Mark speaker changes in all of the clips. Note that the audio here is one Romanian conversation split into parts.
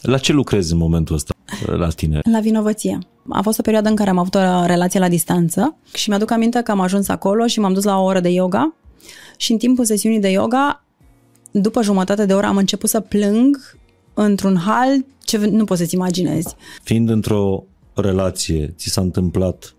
Speaker 1: La ce lucrezi în momentul ăsta la tine?
Speaker 2: La vinovăție. A fost o perioadă în care am avut o relație la distanță și mi-aduc aminte că am ajuns acolo și m-am dus la o oră de yoga și în timpul sesiunii de yoga, după jumătate de oră, am început să plâng într-un hal ce nu poți să-ți imaginezi.
Speaker 1: Fiind într-o relație, ți s-a întâmplat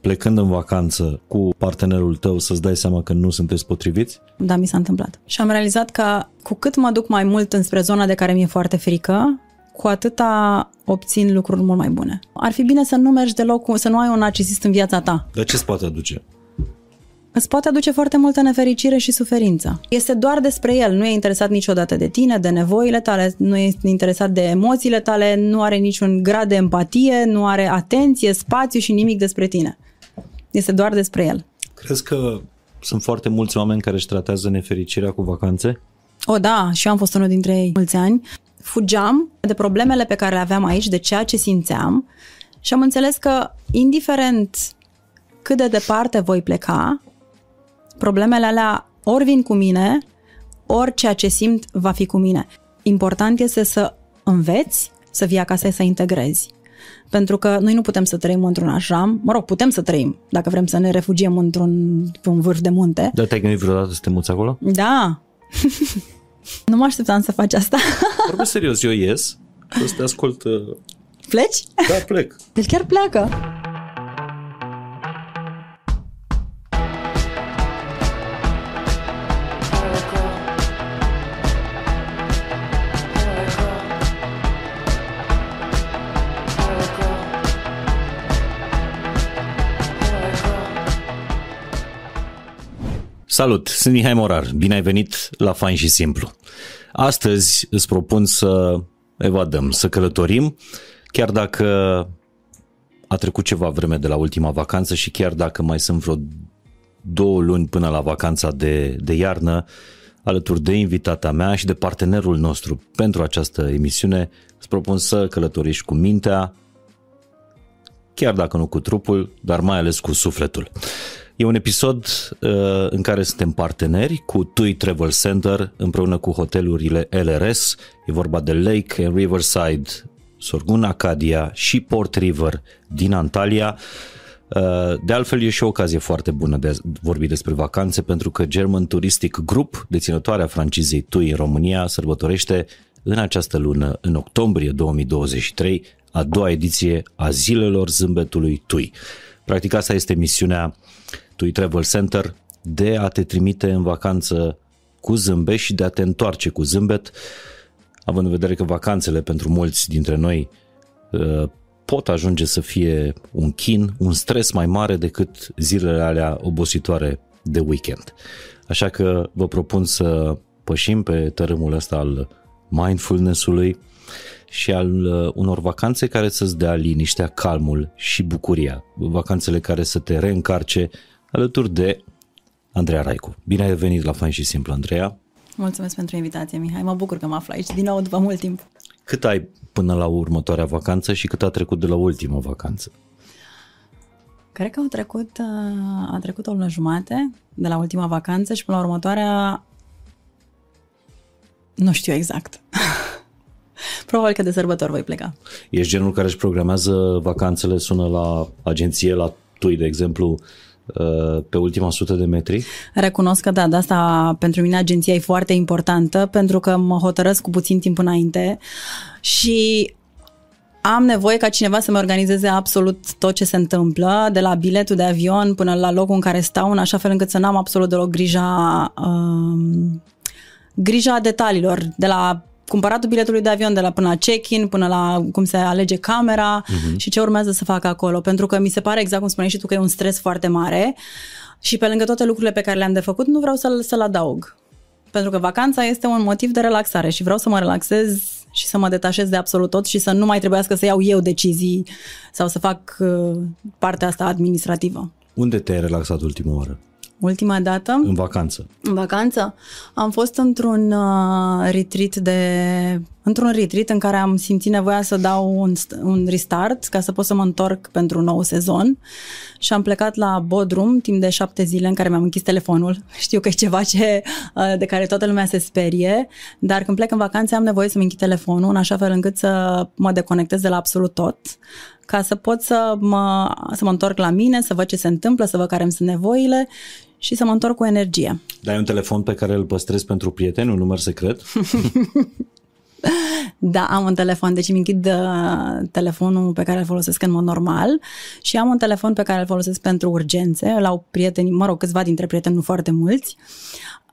Speaker 1: plecând în vacanță cu partenerul tău să-ți dai seama că nu sunteți potriviți?
Speaker 2: Da, mi s-a întâmplat. Și am realizat că cu cât mă duc mai mult înspre zona de care mi-e foarte frică, cu atâta obțin lucruri mult mai bune. Ar fi bine să nu mergi deloc, să nu ai un narcisist în viața ta.
Speaker 1: Dar ce îți poate aduce?
Speaker 2: Îți poate aduce foarte multă nefericire și suferință. Este doar despre el, nu e interesat niciodată de tine, de nevoile tale, nu e interesat de emoțiile tale, nu are niciun grad de empatie, nu are atenție, spațiu și nimic despre tine. Este doar despre el.
Speaker 1: Crezi că sunt foarte mulți oameni care își tratează nefericirea cu vacanțe?
Speaker 2: O, da, și eu am fost unul dintre ei mulți ani. Fugeam de problemele pe care le aveam aici, de ceea ce simțeam și am înțeles că, indiferent cât de departe voi pleca, problemele alea ori vin cu mine, ori ceea ce simt va fi cu mine. Important este să înveți, să vii acasă să integrezi. Pentru că noi nu putem să trăim într-un așram, mă rog, putem să trăim dacă vrem să ne refugiem într-un un vârf de munte.
Speaker 1: Dar te-ai gândit vreodată să te muți acolo?
Speaker 2: Da. nu mă așteptam să faci asta.
Speaker 1: Vorbesc serios, eu ies și o să te ascult. Uh,
Speaker 2: Pleci?
Speaker 1: Da, plec.
Speaker 2: El chiar pleacă.
Speaker 1: Salut, sunt Mihai Morar, bine ai venit la Fain și Simplu. Astăzi îți propun să evadăm, să călătorim, chiar dacă a trecut ceva vreme de la ultima vacanță și chiar dacă mai sunt vreo două luni până la vacanța de, de iarnă, alături de invitata mea și de partenerul nostru pentru această emisiune, îți propun să călătoriști cu mintea, chiar dacă nu cu trupul, dar mai ales cu sufletul. E un episod uh, în care suntem parteneri cu TUI Travel Center împreună cu hotelurile LRS. E vorba de Lake and Riverside, Sorgun Acadia și Port River din Antalya. Uh, de altfel, e și o ocazie foarte bună de a vorbi despre vacanțe, pentru că German Touristic Group, deținătoarea francizei TUI în România, sărbătorește în această lună, în octombrie 2023, a doua ediție a Zilelor Zâmbetului TUI. Practic asta este misiunea TUI Travel Center de a te trimite în vacanță cu zâmbet și de a te întoarce cu zâmbet, având în vedere că vacanțele pentru mulți dintre noi uh, pot ajunge să fie un chin, un stres mai mare decât zilele alea obositoare de weekend. Așa că vă propun să pășim pe tărâmul ăsta al mindfulness-ului și al uh, unor vacanțe care să-ți dea liniștea, calmul și bucuria. Vacanțele care să te reîncarce alături de Andreea Raicu. Bine ai venit la Fain și Simplu, Andreea.
Speaker 2: Mulțumesc pentru invitație, Mihai. Mă bucur că mă aflu aici din nou după mult timp.
Speaker 1: Cât ai până la următoarea vacanță și cât a trecut de la ultima vacanță?
Speaker 2: Cred că au trecut, uh, a trecut o lună jumate de la ultima vacanță și până la următoarea nu știu exact. Probabil că de sărbători voi pleca.
Speaker 1: Ești genul care își programează vacanțele, sună la agenție, la TUI, de exemplu, Uh, pe ultima sută de metri?
Speaker 2: Recunosc că da, de asta pentru mine agenția e foarte importantă pentru că mă hotărăsc cu puțin timp înainte și am nevoie ca cineva să-mi organizeze absolut tot ce se întâmplă, de la biletul de avion până la locul în care stau, în așa fel încât să n-am absolut deloc grija, um, grija detaliilor, de la cumpăratul biletului de avion de la până la check-in, până la cum se alege camera uh-huh. și ce urmează să facă acolo. Pentru că mi se pare, exact cum spuneai și tu, că e un stres foarte mare și pe lângă toate lucrurile pe care le-am de făcut, nu vreau să-l, să-l adaug. Pentru că vacanța este un motiv de relaxare și vreau să mă relaxez și să mă detașez de absolut tot și să nu mai trebuiască să iau eu decizii sau să fac uh, partea asta administrativă.
Speaker 1: Unde te-ai relaxat ultima oară?
Speaker 2: Ultima dată?
Speaker 1: În vacanță.
Speaker 2: În vacanță? Am fost într-un uh, retreat de într-un retreat în care am simțit nevoia să dau un, un restart ca să pot să mă întorc pentru un nou sezon și am plecat la Bodrum timp de șapte zile în care mi-am închis telefonul. Știu că e ceva ce, uh, de care toată lumea se sperie, dar când plec în vacanțe am nevoie să-mi închid telefonul în așa fel încât să mă deconectez de la absolut tot ca să pot să mă, să mă întorc la mine, să văd ce se întâmplă, să văd care îmi sunt nevoile și să mă întorc cu energie.
Speaker 1: Dai un telefon pe care îl păstrezi pentru prieteni, un număr secret?
Speaker 2: Da, am un telefon, deci îmi închid uh, telefonul pe care îl folosesc în mod normal și am un telefon pe care îl folosesc pentru urgențe. Îl au prieteni, mă rog, câțiva dintre prieteni, nu foarte mulți.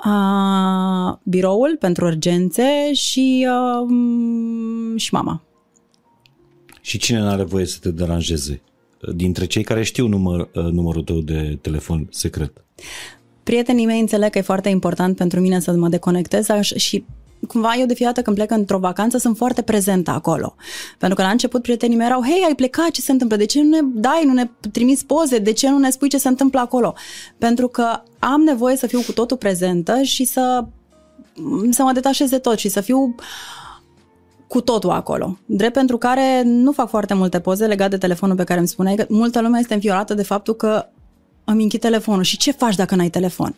Speaker 2: Uh, biroul pentru urgențe și, uh, și mama.
Speaker 1: Și cine nu are voie să te deranjeze? Dintre cei care știu număr, uh, numărul tău de telefon secret.
Speaker 2: Prietenii mei înțeleg că e foarte important pentru mine să mă deconectez și cumva eu de fiecare dată când plec într-o vacanță sunt foarte prezentă acolo. Pentru că la început prietenii mei erau, hei, ai plecat, ce se întâmplă? De ce nu ne dai, nu ne trimiți poze? De ce nu ne spui ce se întâmplă acolo? Pentru că am nevoie să fiu cu totul prezentă și să, să mă detașez de tot și să fiu cu totul acolo. Drept pentru care nu fac foarte multe poze legate de telefonul pe care îmi spuneai că multă lume este înfiorată de faptul că îmi închid telefonul. Și ce faci dacă n-ai telefon?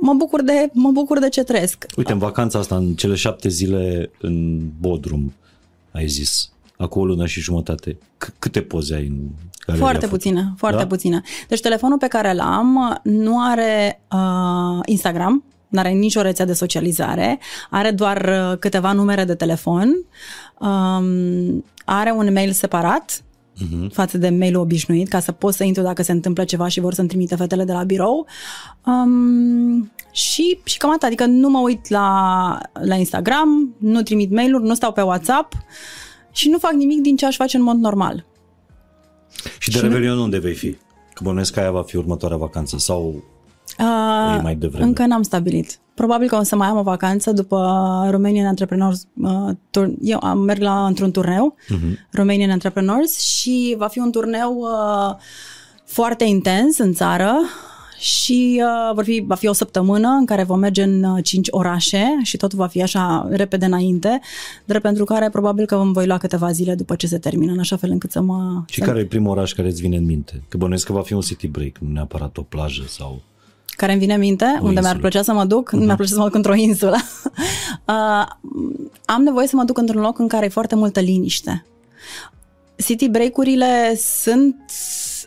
Speaker 2: mă bucur de, mă bucur de ce trăiesc.
Speaker 1: Uite, în vacanța asta, în cele șapte zile în Bodrum, ai zis, acolo o lună și jumătate, C- câte poze ai în
Speaker 2: care Foarte puține, foarte da? puține. Deci telefonul pe care l-am nu are uh, Instagram, nu are nicio rețea de socializare, are doar uh, câteva numere de telefon, um, are un mail separat uh-huh. față de mail obișnuit, ca să pot să intru dacă se întâmplă ceva și vor să-mi trimite fetele de la birou. Um, și, și cam atât, adică nu mă uit la, la Instagram, nu trimit mail-uri, nu stau pe WhatsApp și nu fac nimic din ce aș face în mod normal.
Speaker 1: Și de și Revelion nu... unde vei fi? Că bănuiesc că aia va fi următoarea vacanță sau uh, e mai devreme?
Speaker 2: Încă n-am stabilit. Probabil că o să mai am o vacanță după Romanian Entrepreneurs uh, tur- Eu am merg la într-un turneu, uh-huh. Romanian Entrepreneurs, și va fi un turneu uh, foarte intens în țară și uh, vor fi, va fi o săptămână în care vom merge în uh, cinci orașe și totul va fi așa repede înainte, drept pentru care probabil că îmi voi lua câteva zile după ce se termină, în așa fel încât să mă...
Speaker 1: Și să... care e primul oraș care îți vine în minte? Că bănuiesc că va fi un city break, nu neapărat o plajă sau
Speaker 2: care îmi vine în minte, o unde insulă. mi-ar plăcea să mă duc, uh-huh. mi-ar plăcea să mă duc într-o insulă. uh, am nevoie să mă duc într-un loc în care e foarte multă liniște. City break-urile sunt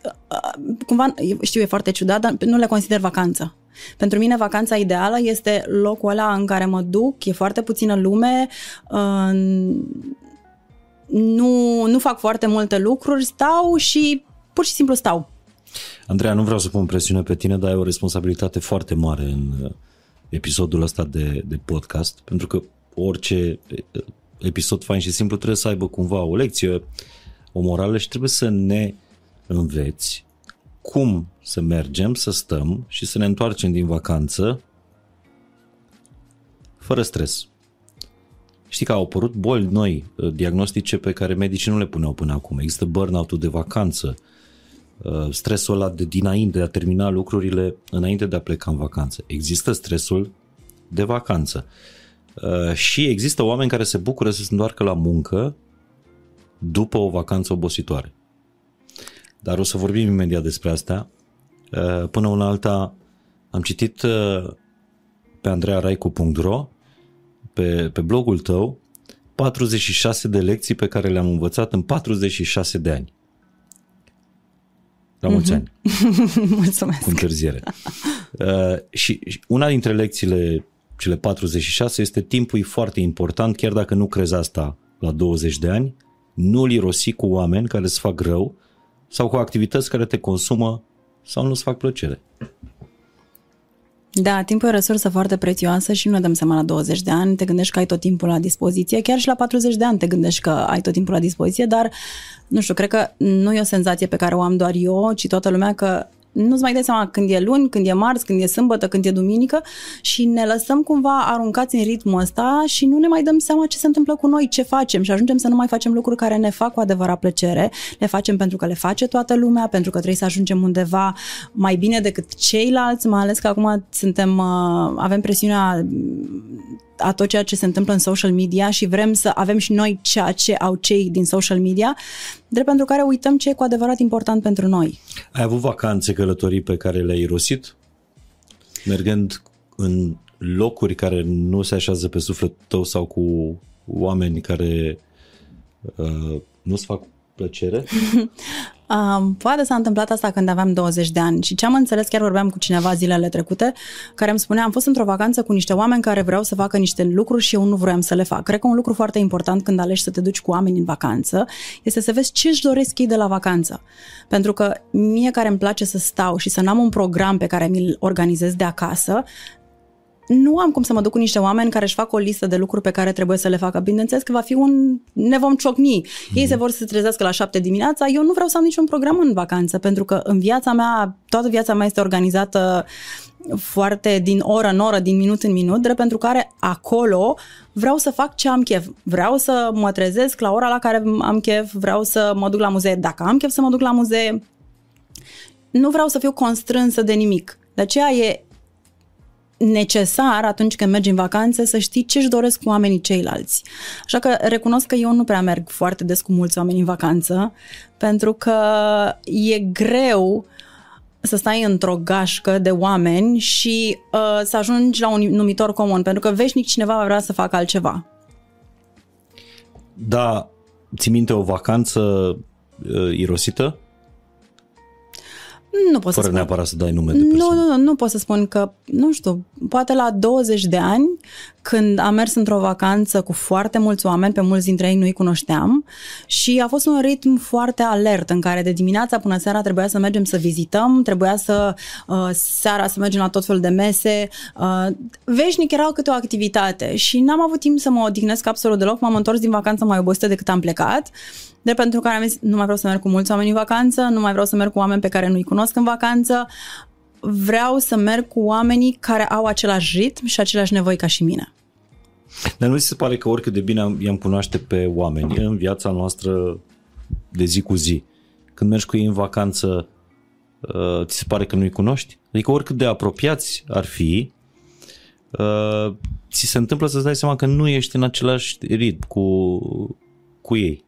Speaker 2: uh, cumva, știu, e foarte ciudat, dar nu le consider vacanță. Pentru mine vacanța ideală este locul ăla în care mă duc, e foarte puțină lume, uh, nu, nu fac foarte multe lucruri, stau și pur și simplu stau.
Speaker 1: Andreea, nu vreau să pun presiune pe tine, dar ai o responsabilitate foarte mare în uh, episodul ăsta de, de podcast, pentru că orice uh, episod fain și simplu trebuie să aibă cumva o lecție, o morală și trebuie să ne înveți cum să mergem, să stăm și să ne întoarcem din vacanță fără stres. Știi că au apărut boli noi, uh, diagnostice pe care medicii nu le puneau până acum. Există burnout-ul de vacanță, Uh, stresul ăla de dinainte, de a termina lucrurile înainte de a pleca în vacanță. Există stresul de vacanță. Uh, și există oameni care se bucură să se întoarcă la muncă după o vacanță obositoare. Dar o să vorbim imediat despre asta. Uh, până una alta am citit pe andrearaicu.ro pe, pe blogul tău 46 de lecții pe care le-am învățat în 46 de ani. La mulți mm-hmm.
Speaker 2: ani. Mulțumesc.
Speaker 1: Cu întârziere. Uh, și una dintre lecțiile, cele 46, este timpul e foarte important, chiar dacă nu crezi asta la 20 de ani, nu-l irosi cu oameni care îți fac rău sau cu activități care te consumă sau nu-ți fac plăcere.
Speaker 2: Da, timpul e o resursă foarte prețioasă și nu ne dăm seama la 20 de ani, te gândești că ai tot timpul la dispoziție, chiar și la 40 de ani te gândești că ai tot timpul la dispoziție, dar nu știu, cred că nu e o senzație pe care o am doar eu, ci toată lumea că nu-ți mai dai seama când e luni, când e marți, când e sâmbătă, când e duminică și ne lăsăm cumva aruncați în ritmul ăsta și nu ne mai dăm seama ce se întâmplă cu noi, ce facem și ajungem să nu mai facem lucruri care ne fac cu adevărat plăcere. Le facem pentru că le face toată lumea, pentru că trebuie să ajungem undeva mai bine decât ceilalți, mai ales că acum suntem, uh, avem presiunea a tot ceea ce se întâmplă în social media și vrem să avem și noi ceea ce au cei din social media, drept pentru care uităm ce e cu adevărat important pentru noi.
Speaker 1: Ai avut vacanțe, călătorii pe care le-ai irosit? Mergând în locuri care nu se așează pe sufletul tău sau cu oameni care uh, nu-ți fac plăcere?
Speaker 2: Um, poate s-a întâmplat asta când aveam 20 de ani și ce am înțeles, chiar vorbeam cu cineva zilele trecute, care îmi spunea, am fost într-o vacanță cu niște oameni care vreau să facă niște lucruri și eu nu vroiam să le fac. Cred că un lucru foarte important când alegi să te duci cu oameni în vacanță este să vezi ce își doresc ei de la vacanță. Pentru că mie care îmi place să stau și să n-am un program pe care mi-l organizez de acasă, nu am cum să mă duc cu niște oameni care își fac o listă de lucruri pe care trebuie să le facă. Bineînțeles că va fi un... ne vom ciocni. Mm-hmm. Ei se vor să se trezească la șapte dimineața, eu nu vreau să am niciun program în vacanță, pentru că în viața mea, toată viața mea este organizată foarte din oră în oră, din minut în minut, drept pentru care acolo vreau să fac ce am chef. Vreau să mă trezesc la ora la care am chef, vreau să mă duc la muzee dacă am chef să mă duc la muzee. Nu vreau să fiu constrânsă de nimic. De aceea e necesar atunci când mergi în vacanță să știi ce își doresc cu oamenii ceilalți. Așa că recunosc că eu nu prea merg foarte des cu mulți oameni în vacanță, pentru că e greu să stai într-o gașcă de oameni și uh, să ajungi la un numitor comun, pentru că veșnic cineva va vrea să facă altceva.
Speaker 1: Da, ți minte o vacanță uh, irosită?
Speaker 2: Nu pot
Speaker 1: Fără
Speaker 2: să
Speaker 1: neapărat să dai nume de persoane.
Speaker 2: Nu, nu, nu, nu pot să spun că, nu știu, poate la 20 de ani, când am mers într-o vacanță cu foarte mulți oameni, pe mulți dintre ei nu-i cunoșteam și a fost un ritm foarte alert în care de dimineața până seara trebuia să mergem să vizităm, trebuia să uh, seara să mergem la tot felul de mese. Uh, veșnic era câte o activitate și n-am avut timp să mă odihnesc absolut deloc. M-am întors din vacanță mai obosită decât am plecat. De pentru care am zis, nu mai vreau să merg cu mulți oameni în vacanță, nu mai vreau să merg cu oameni pe care nu-i cunosc în vacanță, vreau să merg cu oamenii care au același ritm și aceleași nevoi ca și mine.
Speaker 1: Dar nu ți se pare că oricât de bine i-am cunoaște pe oameni în viața noastră de zi cu zi, când mergi cu ei în vacanță, uh, ți se pare că nu-i cunoști? Adică oricât de apropiați ar fi, uh, ți se întâmplă să-ți dai seama că nu ești în același ritm cu, cu ei.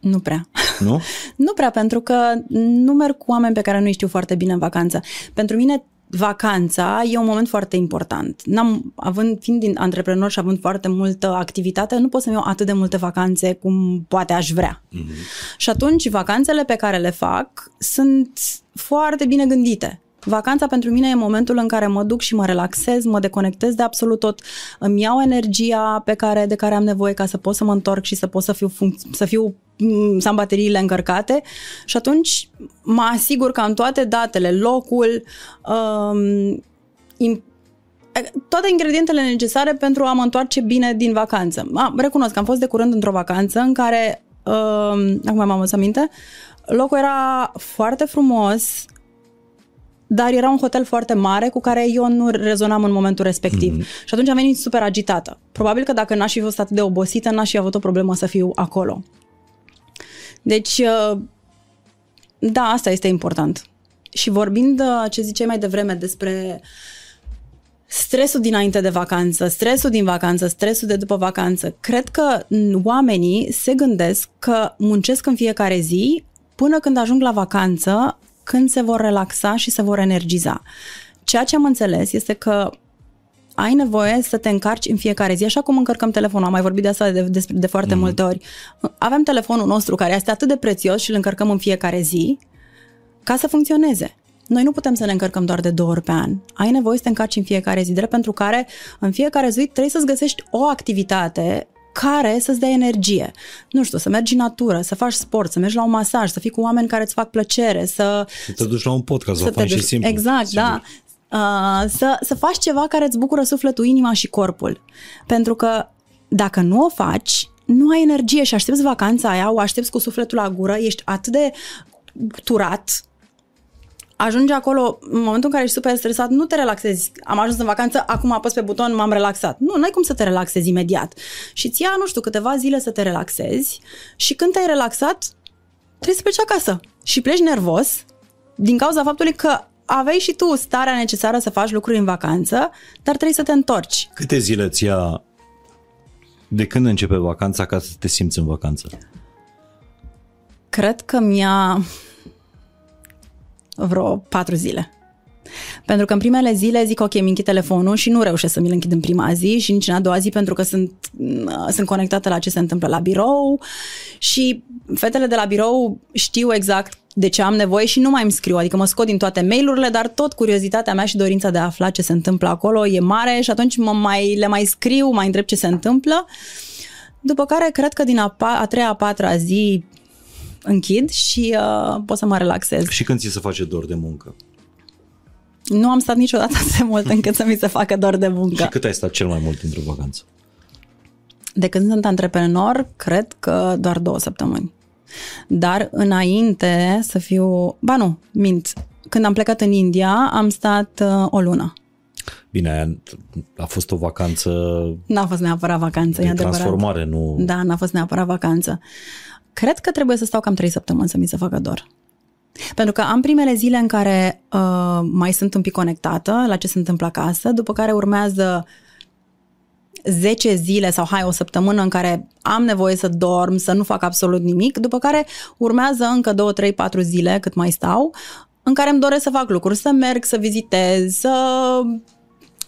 Speaker 2: Nu prea.
Speaker 1: Nu?
Speaker 2: nu prea, pentru că nu merg cu oameni pe care nu știu foarte bine în vacanță. Pentru mine vacanța e un moment foarte important. N-am, având, fiind din antreprenor și având foarte multă activitate, nu pot să-mi iau atât de multe vacanțe cum poate aș vrea. Mm-hmm. Și atunci vacanțele pe care le fac sunt foarte bine gândite. Vacanța pentru mine e momentul în care mă duc și mă relaxez, mă deconectez de absolut tot, îmi iau energia pe care, de care am nevoie ca să pot să mă întorc și să pot să fiu, func- să fiu mm, să am bateriile încărcate și atunci mă asigur că am toate datele, locul, um, toate ingredientele necesare pentru a mă întoarce bine din vacanță. A, recunosc că am fost de curând într-o vacanță în care, um, acum m-am să aminte, locul era foarte frumos, dar era un hotel foarte mare cu care eu nu rezonam în momentul respectiv. Mm-hmm. Și atunci am venit super agitată. Probabil că dacă n-aș fi fost atât de obosită, n-aș fi avut o problemă să fiu acolo. Deci, uh, da, asta este important. Și vorbind uh, ce ziceai mai devreme despre stresul dinainte de vacanță, stresul din vacanță, stresul de după vacanță, cred că oamenii se gândesc că muncesc în fiecare zi până când ajung la vacanță când se vor relaxa și se vor energiza. Ceea ce am înțeles este că ai nevoie să te încarci în fiecare zi, așa cum încărcăm telefonul. Am mai vorbit de asta de, de, de foarte mm-hmm. multe ori. Avem telefonul nostru care este atât de prețios și îl încărcăm în fiecare zi ca să funcționeze. Noi nu putem să ne încărcăm doar de două ori pe an. Ai nevoie să te încarci în fiecare zi, drept pentru care în fiecare zi trebuie să-ți găsești o activitate care să-ți dea energie. Nu știu, să mergi în natură, să faci sport, să mergi la un masaj, să fii cu oameni care îți fac plăcere, să...
Speaker 1: Să te duci la un podcast, să te duci, și simplu.
Speaker 2: Exact, sigur. da. Uh, să, să faci ceva care îți bucură sufletul, inima și corpul. Pentru că dacă nu o faci, nu ai energie și aștepți vacanța aia, o aștepți cu sufletul la gură, ești atât de turat, ajunge acolo, în momentul în care ești super stresat, nu te relaxezi. Am ajuns în vacanță, acum apăs pe buton, m-am relaxat. Nu, n-ai cum să te relaxezi imediat. Și îți ia, nu știu, câteva zile să te relaxezi și când te-ai relaxat, trebuie să pleci acasă. Și pleci nervos din cauza faptului că aveai și tu starea necesară să faci lucruri în vacanță, dar trebuie să te întorci.
Speaker 1: Câte zile îți ia de când începe vacanța ca să te simți în vacanță?
Speaker 2: Cred că mi-a vreo patru zile. Pentru că în primele zile zic, ok, mi închid telefonul și nu reușesc să mi-l închid în prima zi și nici în a doua zi pentru că sunt, sunt conectată la ce se întâmplă la birou și fetele de la birou știu exact de ce am nevoie și nu mai îmi scriu, adică mă scot din toate mail-urile, dar tot curiozitatea mea și dorința de a afla ce se întâmplă acolo e mare și atunci mă mai, le mai scriu, mai întreb ce se întâmplă. După care, cred că din a, a treia, a patra zi închid și uh, pot să mă relaxez.
Speaker 1: Și când ți se face dor de muncă?
Speaker 2: Nu am stat niciodată de mult încât să mi se facă dor de muncă.
Speaker 1: Și cât ai stat cel mai mult într-o vacanță?
Speaker 2: De când sunt antreprenor, cred că doar două săptămâni. Dar înainte să fiu... Ba nu, mint. Când am plecat în India, am stat uh, o lună.
Speaker 1: Bine, a fost o vacanță...
Speaker 2: N-a fost neapărat vacanță,
Speaker 1: de
Speaker 2: e adevărat.
Speaker 1: transformare, nu...
Speaker 2: Da, n-a fost neapărat vacanță. Cred că trebuie să stau cam trei săptămâni să mi se facă dor. Pentru că am primele zile în care uh, mai sunt un pic conectată la ce se întâmplă acasă, după care urmează 10 zile sau hai o săptămână în care am nevoie să dorm, să nu fac absolut nimic, după care urmează încă 2, 3, 4 zile cât mai stau, în care îmi doresc să fac lucruri, să merg, să vizitez, să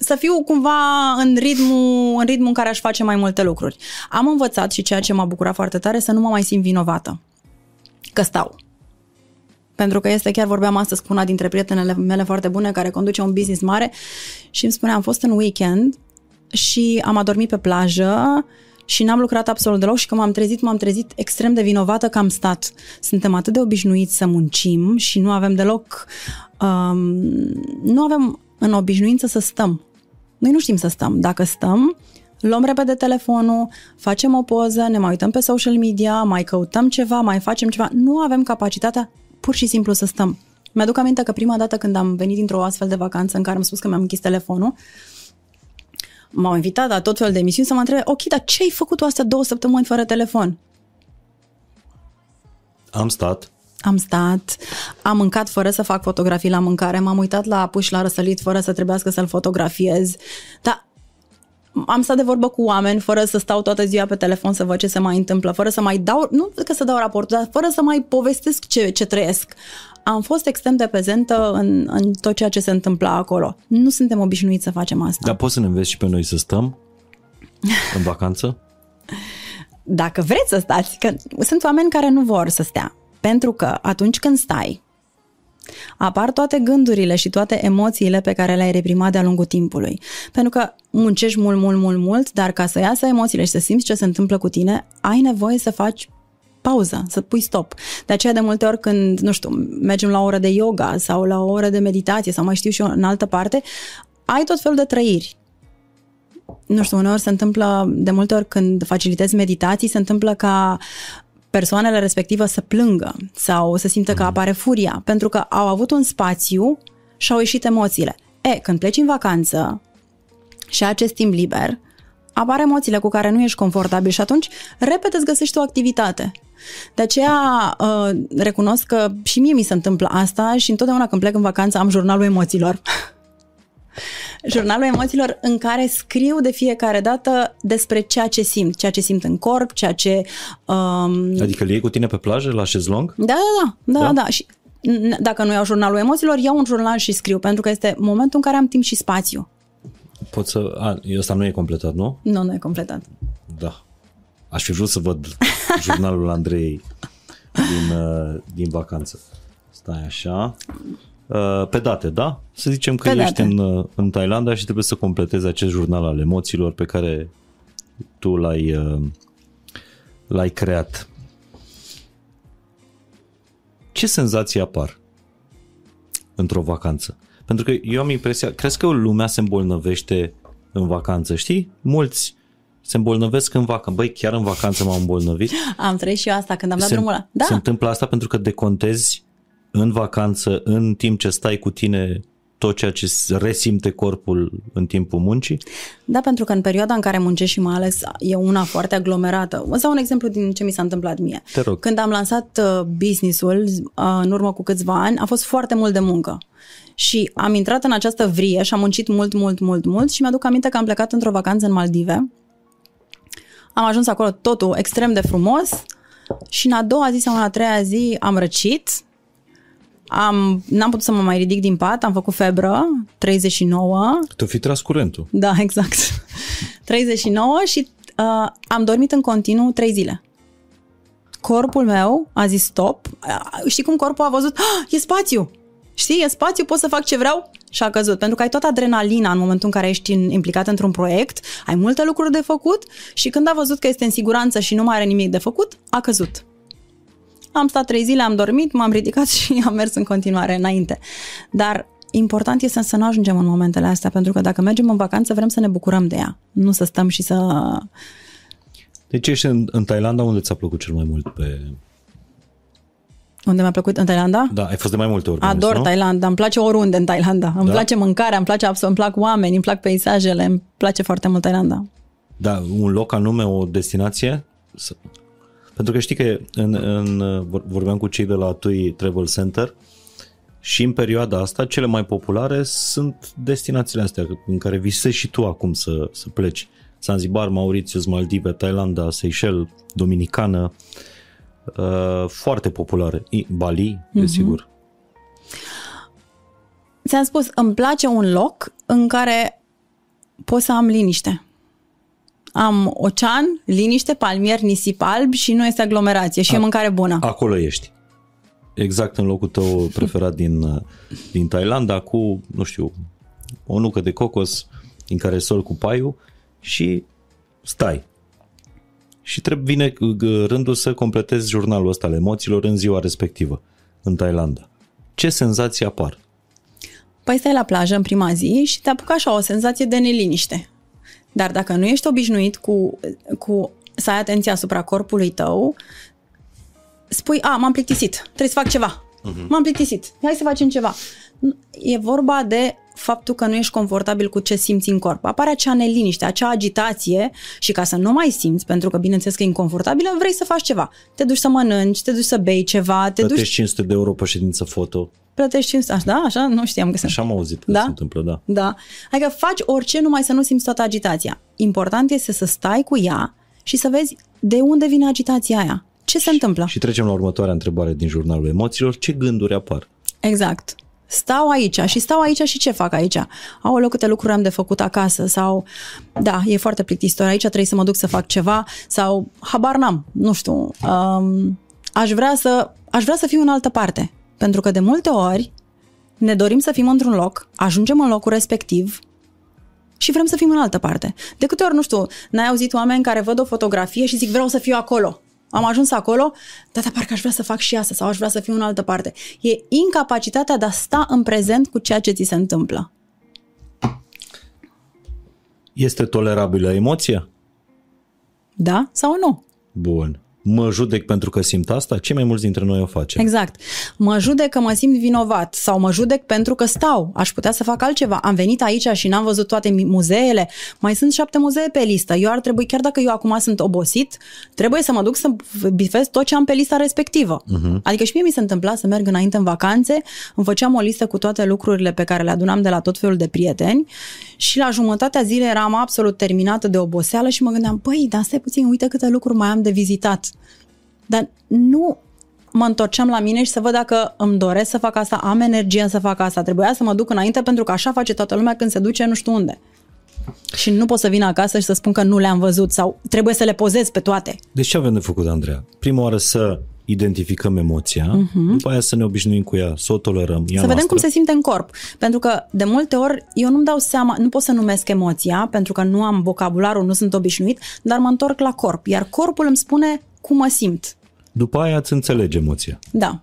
Speaker 2: să fiu cumva în ritmul, în ritmul în care aș face mai multe lucruri. Am învățat și ceea ce m-a bucurat foarte tare să nu mă mai simt vinovată că stau. Pentru că este, chiar vorbeam astăzi cu una dintre prietenele mele foarte bune care conduce un business mare și îmi spunea, am fost în weekend și am adormit pe plajă și n-am lucrat absolut deloc și când m-am trezit, m-am trezit extrem de vinovată că am stat. Suntem atât de obișnuiți să muncim și nu avem deloc, um, nu avem în obișnuință să stăm. Noi nu știm să stăm. Dacă stăm, luăm repede telefonul, facem o poză, ne mai uităm pe social media, mai căutăm ceva, mai facem ceva. Nu avem capacitatea pur și simplu să stăm. Mi-aduc aminte că prima dată când am venit dintr-o astfel de vacanță în care am spus că mi-am închis telefonul, m-au invitat la tot felul de emisiuni să mă întrebe, ok, dar ce ai făcut tu astea două săptămâni fără telefon?
Speaker 1: Am stat.
Speaker 2: Am stat, am mâncat fără să fac fotografii la mâncare, m-am uitat la apus la răsălit fără să trebuiască să-l fotografiez, dar am stat de vorbă cu oameni fără să stau toată ziua pe telefon să văd ce se mai întâmplă, fără să mai dau, nu că să dau raportul, dar fără să mai povestesc ce, ce trăiesc. Am fost extrem de prezentă în, în tot ceea ce se întâmpla acolo. Nu suntem obișnuiți să facem asta.
Speaker 1: Dar poți să ne înveți și pe noi să stăm în vacanță?
Speaker 2: Dacă vreți să stați, că sunt oameni care nu vor să stea. Pentru că atunci când stai, apar toate gândurile și toate emoțiile pe care le-ai reprimat de-a lungul timpului. Pentru că muncești mult, mult, mult, mult, dar ca să iasă emoțiile și să simți ce se întâmplă cu tine, ai nevoie să faci pauză, să pui stop. De aceea de multe ori când, nu știu, mergem la o oră de yoga sau la o oră de meditație sau mai știu și eu în altă parte, ai tot felul de trăiri. Nu știu, uneori se întâmplă, de multe ori când facilitezi meditații, se întâmplă ca persoanele respectivă să plângă sau să simtă că mhm. apare furia, pentru că au avut un spațiu și au ieșit emoțiile. E, când pleci în vacanță și ai acest timp liber, apar emoțiile cu care nu ești confortabil și atunci repede îți găsești o activitate. De aceea uh, recunosc că și mie mi se întâmplă asta și întotdeauna când plec în vacanță am jurnalul emoțiilor. jurnalul emoțiilor în care scriu de fiecare dată despre ceea ce simt, ceea ce simt în corp, ceea ce... Um...
Speaker 1: Adică le iei cu tine pe plajă, la șezlong?
Speaker 2: Da, da, da, da, da. da. Și dacă nu iau jurnalul emoțiilor, iau un jurnal și scriu, pentru că este momentul în care am timp și spațiu.
Speaker 1: Pot să... A, ăsta nu e completat, nu?
Speaker 2: Nu, nu e completat.
Speaker 1: Da. Aș fi vrut să văd jurnalul Andrei din, uh, din vacanță. Stai așa. Uh, pe date, da? Să zicem că pe ești în, uh, în Thailanda și trebuie să completezi acest jurnal al emoțiilor pe care tu l-ai, uh, l-ai creat. Ce senzații apar într-o vacanță? Pentru că eu am impresia, crezi că lumea se îmbolnăvește în vacanță, știi? Mulți se îmbolnăvesc în vacanță. Băi, chiar în vacanță m-am îmbolnăvit.
Speaker 2: Am trăit și eu asta când am dat
Speaker 1: se,
Speaker 2: drumul ăla. Da.
Speaker 1: Se întâmplă asta pentru că decontezi în vacanță, în timp ce stai cu tine tot ceea ce resimte corpul în timpul muncii?
Speaker 2: Da, pentru că în perioada în care muncești și mai ales e una foarte aglomerată. O să un exemplu din ce mi s-a întâmplat mie.
Speaker 1: Te rog.
Speaker 2: Când am lansat uh, business-ul uh, în urmă cu câțiva ani, a fost foarte mult de muncă. Și am intrat în această vrie și am muncit mult, mult, mult, mult și mi-aduc aminte că am plecat într-o vacanță în Maldive. Am ajuns acolo totul extrem de frumos și în a doua zi sau în a treia zi am răcit, am, n-am putut să mă mai ridic din pat, am făcut febră, 39.
Speaker 1: Te-o fi tras curentul.
Speaker 2: Da, exact. 39 și uh, am dormit în continuu 3 zile. Corpul meu a zis stop. Uh, știi cum corpul a văzut? Ah, e spațiu! Știi, e spațiu, pot să fac ce vreau și a căzut. Pentru că ai toată adrenalina în momentul în care ești implicat într-un proiect, ai multe lucruri de făcut și când a văzut că este în siguranță și nu mai are nimic de făcut, a căzut. Am stat trei zile, am dormit, m-am ridicat și am mers în continuare înainte. Dar important este să nu ajungem în momentele astea, pentru că dacă mergem în vacanță, vrem să ne bucurăm de ea, nu să stăm și să...
Speaker 1: Deci ești în, în Thailanda, unde ți-a plăcut cel mai mult pe...
Speaker 2: Unde mi-a plăcut? În Thailanda?
Speaker 1: Da, ai fost de mai multe ori.
Speaker 2: Ador
Speaker 1: nu?
Speaker 2: Thailanda, îmi place oriunde în Thailanda. Îmi
Speaker 1: Da?
Speaker 2: place mâncarea, îmi place absolut, îmi plac oameni, îmi plac peisajele, îmi place foarte mult Thailanda.
Speaker 1: Da, un loc anume, o destinație? Să- Pentru că știi că în, în, vor- vorbeam cu cei de la TUI Travel Center și în perioada asta cele mai populare sunt destinațiile astea în care visezi și tu acum să, să pleci. Zanzibar, Mauritius, Maldive, Thailanda, Seychelles, Dominicană, uh, foarte populare. I- Bali, desigur.
Speaker 2: Ți-am spus, îmi place un loc în care pot să am liniște. Am ocean, liniște, palmier, nisip alb și nu este aglomerație și e mâncare bună.
Speaker 1: Acolo ești. Exact în locul tău preferat din, uh, din Thailanda cu, nu știu, o nucă de cocos în care sol cu paiul și stai. Și trebuie vine uh, rândul să completezi jurnalul ăsta al emoțiilor în ziua respectivă, în Thailanda. Ce senzații apar?
Speaker 2: Păi stai la plajă în prima zi și te apucă așa o senzație de neliniște. Dar dacă nu ești obișnuit cu, cu să ai atenția asupra corpului tău, spui, a, m-am plictisit, trebuie să fac ceva. Uh-huh. M-am plictisit, hai să facem ceva. E vorba de faptul că nu ești confortabil cu ce simți în corp. Apare acea neliniște, acea agitație și ca să nu mai simți, pentru că bineînțeles că e inconfortabilă, vrei să faci ceva. Te duci să mănânci, te duci să bei ceva, te duci,
Speaker 1: Plătești 500 de euro pe ședință foto.
Speaker 2: Plătești 500, da, așa, nu știam că se
Speaker 1: Așa am auzit că
Speaker 2: Da?
Speaker 1: se întâmplă, da.
Speaker 2: da. Adică faci orice numai să nu simți toată agitația. Important este să stai cu ea și să vezi de unde vine agitația aia. Ce se întâmplă?
Speaker 1: Și trecem la următoarea întrebare din jurnalul emoțiilor. Ce gânduri apar?
Speaker 2: Exact. Stau aici și stau aici și ce fac aici? Aoleu, câte lucruri am de făcut acasă sau, da, e foarte plictisitor, aici trebuie să mă duc să fac ceva sau, habar n-am, nu știu, um, aș, vrea să, aș vrea să fiu în altă parte. Pentru că de multe ori ne dorim să fim într-un loc, ajungem în locul respectiv și vrem să fim în altă parte. De câte ori, nu știu, n-ai auzit oameni care văd o fotografie și zic vreau să fiu acolo. Am ajuns acolo, dar, dar parcă aș vrea să fac și asta sau aș vrea să fiu în altă parte. E incapacitatea de a sta în prezent cu ceea ce ți se întâmplă.
Speaker 1: Este tolerabilă emoția?
Speaker 2: Da sau nu?
Speaker 1: Bun. Mă judec pentru că simt asta? Cei mai mulți dintre noi o facem.
Speaker 2: Exact. Mă judec că mă simt vinovat sau mă judec pentru că stau. Aș putea să fac altceva. Am venit aici și n-am văzut toate mi- muzeele. Mai sunt șapte muzee pe listă. Eu ar trebui, chiar dacă eu acum sunt obosit, trebuie să mă duc să bifez tot ce am pe lista respectivă. Uh-huh. Adică și mie mi se întâmpla să merg înainte în vacanțe, îmi făceam o listă cu toate lucrurile pe care le adunam de la tot felul de prieteni și la jumătatea zilei eram absolut terminată de oboseală și mă gândeam, păi, dar stai puțin, uite câte lucruri mai am de vizitat. Dar nu mă întorceam la mine și să văd dacă îmi doresc să fac asta, am energie să fac asta. Trebuia să mă duc înainte pentru că așa face toată lumea când se duce nu știu unde. Și nu pot să vin acasă și să spun că nu le-am văzut sau trebuie să le pozez pe toate.
Speaker 1: Deci ce avem de făcut, Andreea? Prima oară să identificăm emoția, uh-huh. după aia să ne obișnuim cu ea, să o tolerăm. Ea
Speaker 2: să vedem
Speaker 1: noastră.
Speaker 2: cum se simte în corp. Pentru că de multe ori eu nu-mi dau seama, nu pot să numesc emoția pentru că nu am vocabularul, nu sunt obișnuit, dar mă întorc la corp. Iar corpul îmi spune cum mă simt.
Speaker 1: După aia îți înțelegi emoția.
Speaker 2: Da.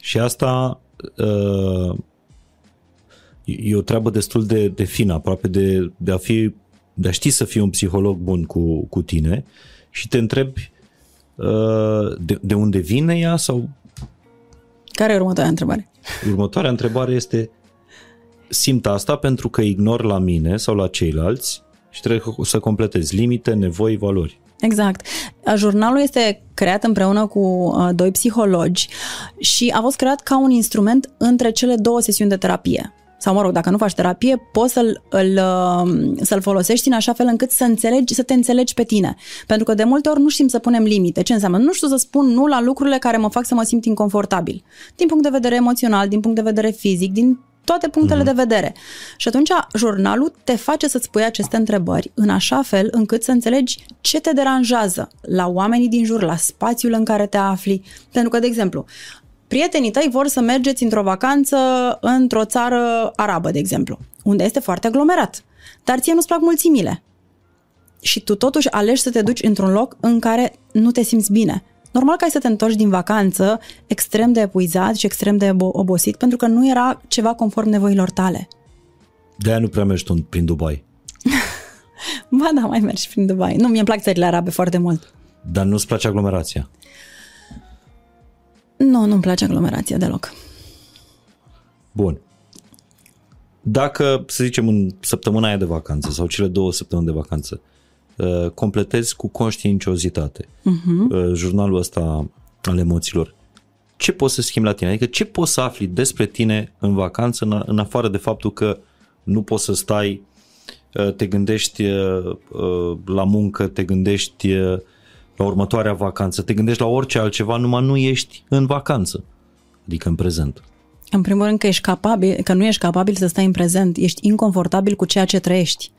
Speaker 1: Și asta uh, e o treabă destul de, de fină, aproape de, de a fi de a ști să fii un psiholog bun cu, cu tine și te întrebi uh, de, de unde vine ea sau
Speaker 2: Care e următoarea întrebare?
Speaker 1: Următoarea întrebare este simt asta pentru că ignor la mine sau la ceilalți și trebuie să completez limite, nevoi, valori.
Speaker 2: Exact. Jurnalul este creat împreună cu uh, doi psihologi și a fost creat ca un instrument între cele două sesiuni de terapie. Sau, mă rog, dacă nu faci terapie, poți să-l, îl, uh, să-l folosești în așa fel încât să, înțelegi, să te înțelegi pe tine. Pentru că de multe ori nu știm să punem limite. Ce înseamnă? Nu știu să spun nu la lucrurile care mă fac să mă simt inconfortabil. Din punct de vedere emoțional, din punct de vedere fizic, din toate punctele mm-hmm. de vedere. Și atunci jurnalul te face să-ți pui aceste întrebări în așa fel încât să înțelegi ce te deranjează la oamenii din jur, la spațiul în care te afli. Pentru că, de exemplu, prietenii tăi vor să mergeți într-o vacanță într-o țară arabă, de exemplu, unde este foarte aglomerat. Dar ție nu-ți plac mulțimile. Și tu totuși alegi să te duci într-un loc în care nu te simți bine. Normal că ai să te întorci din vacanță extrem de epuizat și extrem de obosit pentru că nu era ceva conform nevoilor tale.
Speaker 1: De-aia nu prea mergi tu prin Dubai.
Speaker 2: ba da, mai mergi prin Dubai. Nu, mie îmi plac țările arabe foarte mult.
Speaker 1: Dar nu-ți place aglomerația?
Speaker 2: Nu, nu-mi place aglomerația deloc.
Speaker 1: Bun. Dacă, să zicem, în săptămâna aia de vacanță sau cele două săptămâni de vacanță, Uh, completezi cu conștiinciozitate uh-huh. jurnalul ăsta al emoțiilor. Ce poți să schimbi la tine? Adică ce poți să afli despre tine în vacanță, în, în afară de faptul că nu poți să stai, uh, te gândești uh, la muncă, te gândești la următoarea vacanță, te gândești la orice altceva, numai nu ești în vacanță, adică în prezent.
Speaker 2: În primul rând că ești capabil, că nu ești capabil să stai în prezent, ești inconfortabil cu ceea ce trăiești.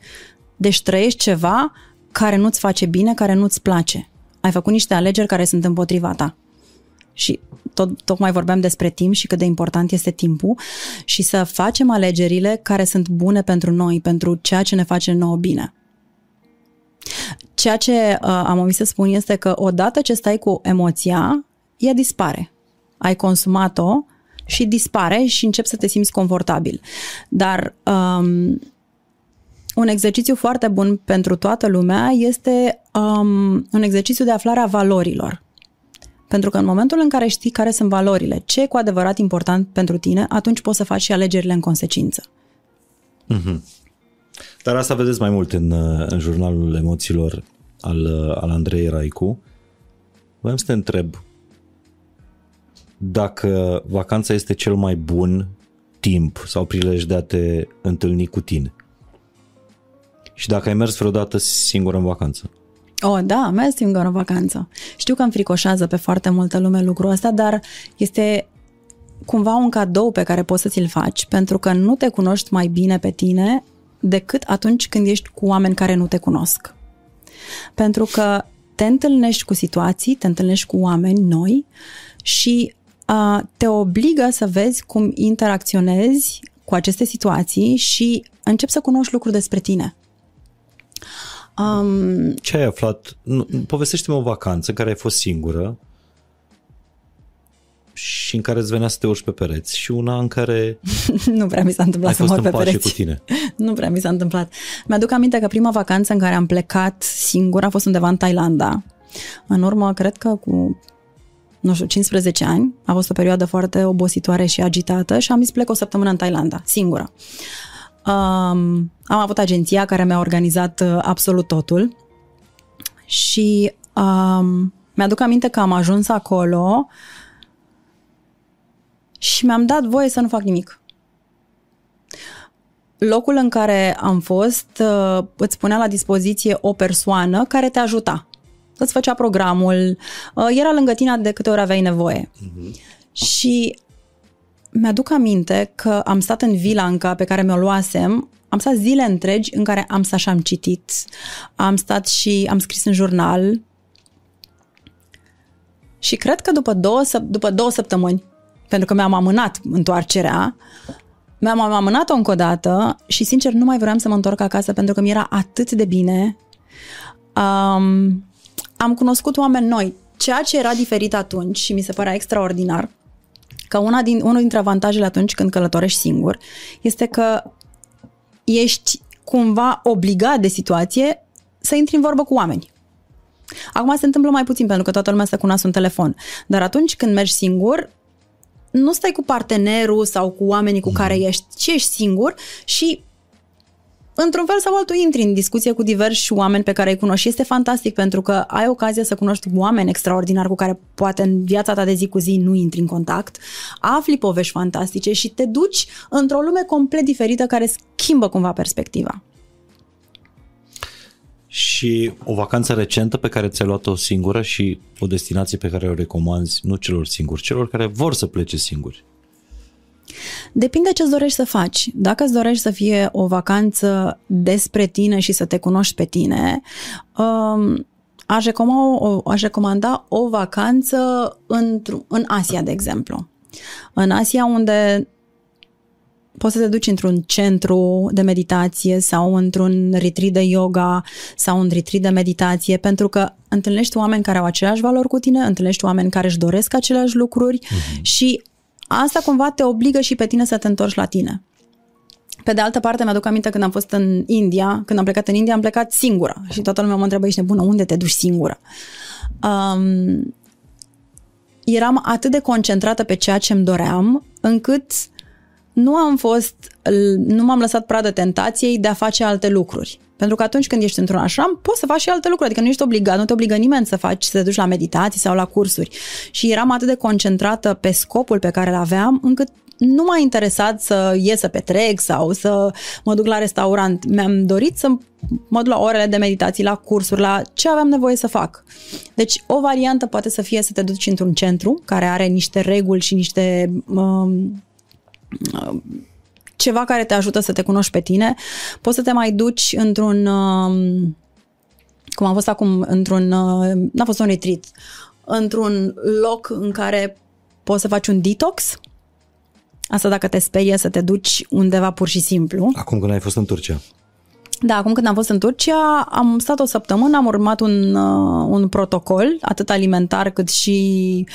Speaker 2: Deci trăiești ceva care nu-ți face bine, care nu-ți place. Ai făcut niște alegeri care sunt împotriva ta. Și tot, tocmai vorbeam despre timp și cât de important este timpul și să facem alegerile care sunt bune pentru noi, pentru ceea ce ne face nouă bine. Ceea ce uh, am omis să spun este că odată ce stai cu emoția, ea dispare. Ai consumat-o și dispare și începi să te simți confortabil. Dar um, un exercițiu foarte bun pentru toată lumea este um, un exercițiu de aflare a valorilor. Pentru că în momentul în care știi care sunt valorile, ce e cu adevărat important pentru tine, atunci poți să faci și alegerile în consecință.
Speaker 1: Mm-hmm. Dar asta vedeți mai mult în, în jurnalul emoțiilor al, al Andrei Raicu. Vreau să te întreb dacă vacanța este cel mai bun timp sau prilej de a te întâlni cu tine. Și dacă ai mers vreodată singur în vacanță?
Speaker 2: Oh, da, am mers singur în vacanță. Știu că îmi fricoșează pe foarte multă lume lucrul ăsta, dar este cumva un cadou pe care poți să ți-l faci, pentru că nu te cunoști mai bine pe tine decât atunci când ești cu oameni care nu te cunosc. Pentru că te întâlnești cu situații, te întâlnești cu oameni noi și uh, te obligă să vezi cum interacționezi cu aceste situații și începi să cunoști lucruri despre tine.
Speaker 1: Um, Ce ai aflat? Povestește-mi o vacanță în care ai fost singură și în care îți venea să te urci pe pereți și una în care
Speaker 2: nu prea mi s-a întâmplat să mor pe pereți.
Speaker 1: cu tine.
Speaker 2: nu prea mi s-a întâmplat. Mi-aduc aminte că prima vacanță în care am plecat singur a fost undeva în Thailanda. În urmă, cred că cu nu știu, 15 ani. A fost o perioadă foarte obositoare și agitată și am zis plec o săptămână în Thailanda, singură. Um, am avut agenția care mi-a organizat uh, absolut totul și um, mi-aduc aminte că am ajuns acolo și mi-am dat voie să nu fac nimic. Locul în care am fost uh, îți punea la dispoziție o persoană care te ajuta. Îți făcea programul, uh, era lângă tine de câte ori aveai nevoie. Uh-huh. Și mi-aduc aminte că am stat în vila încă pe care mi-o luasem, am stat zile întregi în care am stat și am citit, am stat și am scris în jurnal și cred că după două, după două săptămâni, pentru că mi-am amânat întoarcerea, mi-am amânat-o încă o dată și sincer nu mai vreau să mă întorc acasă pentru că mi era atât de bine. Um, am cunoscut oameni noi. Ceea ce era diferit atunci și mi se părea extraordinar că una din, unul dintre avantajele atunci când călătorești singur este că ești cumva obligat de situație să intri în vorbă cu oameni. Acum se întâmplă mai puțin pentru că toată lumea se cunoaște un telefon. Dar atunci când mergi singur, nu stai cu partenerul sau cu oamenii cu care ești, ci ești singur și într-un fel sau altul intri în discuție cu diversi oameni pe care îi cunoști și este fantastic pentru că ai ocazia să cunoști oameni extraordinari cu care poate în viața ta de zi cu zi nu intri în contact, afli povești fantastice și te duci într-o lume complet diferită care schimbă cumva perspectiva.
Speaker 1: Și o vacanță recentă pe care ți-ai luat-o singură și o destinație pe care o recomanzi nu celor singuri, celor care vor să plece singuri.
Speaker 2: Depinde ce îți dorești să faci. Dacă îți dorești să fie o vacanță despre tine și să te cunoști pe tine, um, aș, recomanda o, aș recomanda o vacanță în Asia, de exemplu. În Asia, unde poți să te duci într-un centru de meditație sau într-un retreat de yoga sau un retreat de meditație, pentru că întâlnești oameni care au aceleași valori cu tine, întâlnești oameni care își doresc aceleași lucruri uh-huh. și asta cumva te obligă și pe tine să te întorci la tine. Pe de altă parte, mi-aduc aminte când am fost în India, când am plecat în India, am plecat singură și toată lumea mă întreabă, ești nebună, unde te duci singură? Um, eram atât de concentrată pe ceea ce îmi doream, încât nu am fost, nu m-am lăsat pradă tentației de a face alte lucruri. Pentru că atunci când ești într-un așram, poți să faci și alte lucruri, adică nu ești obligat, nu te obligă nimeni să faci, să te duci la meditații sau la cursuri. Și eram atât de concentrată pe scopul pe care îl aveam, încât nu m-a interesat să ies să petrec sau să mă duc la restaurant. Mi-am dorit să mă duc la orele de meditații, la cursuri, la ce aveam nevoie să fac. Deci o variantă poate să fie să te duci într-un centru care are niște reguli și niște um, ceva care te ajută să te cunoști pe tine. Poți să te mai duci într-un, um, cum am fost acum, într-un, uh, n-a fost un retreat, într-un loc în care poți să faci un detox. Asta dacă te sperie să te duci undeva pur și simplu.
Speaker 1: Acum când ai fost în Turcia.
Speaker 2: Da, acum când am fost în Turcia, am stat o săptămână, am urmat un, uh, un protocol, atât alimentar cât și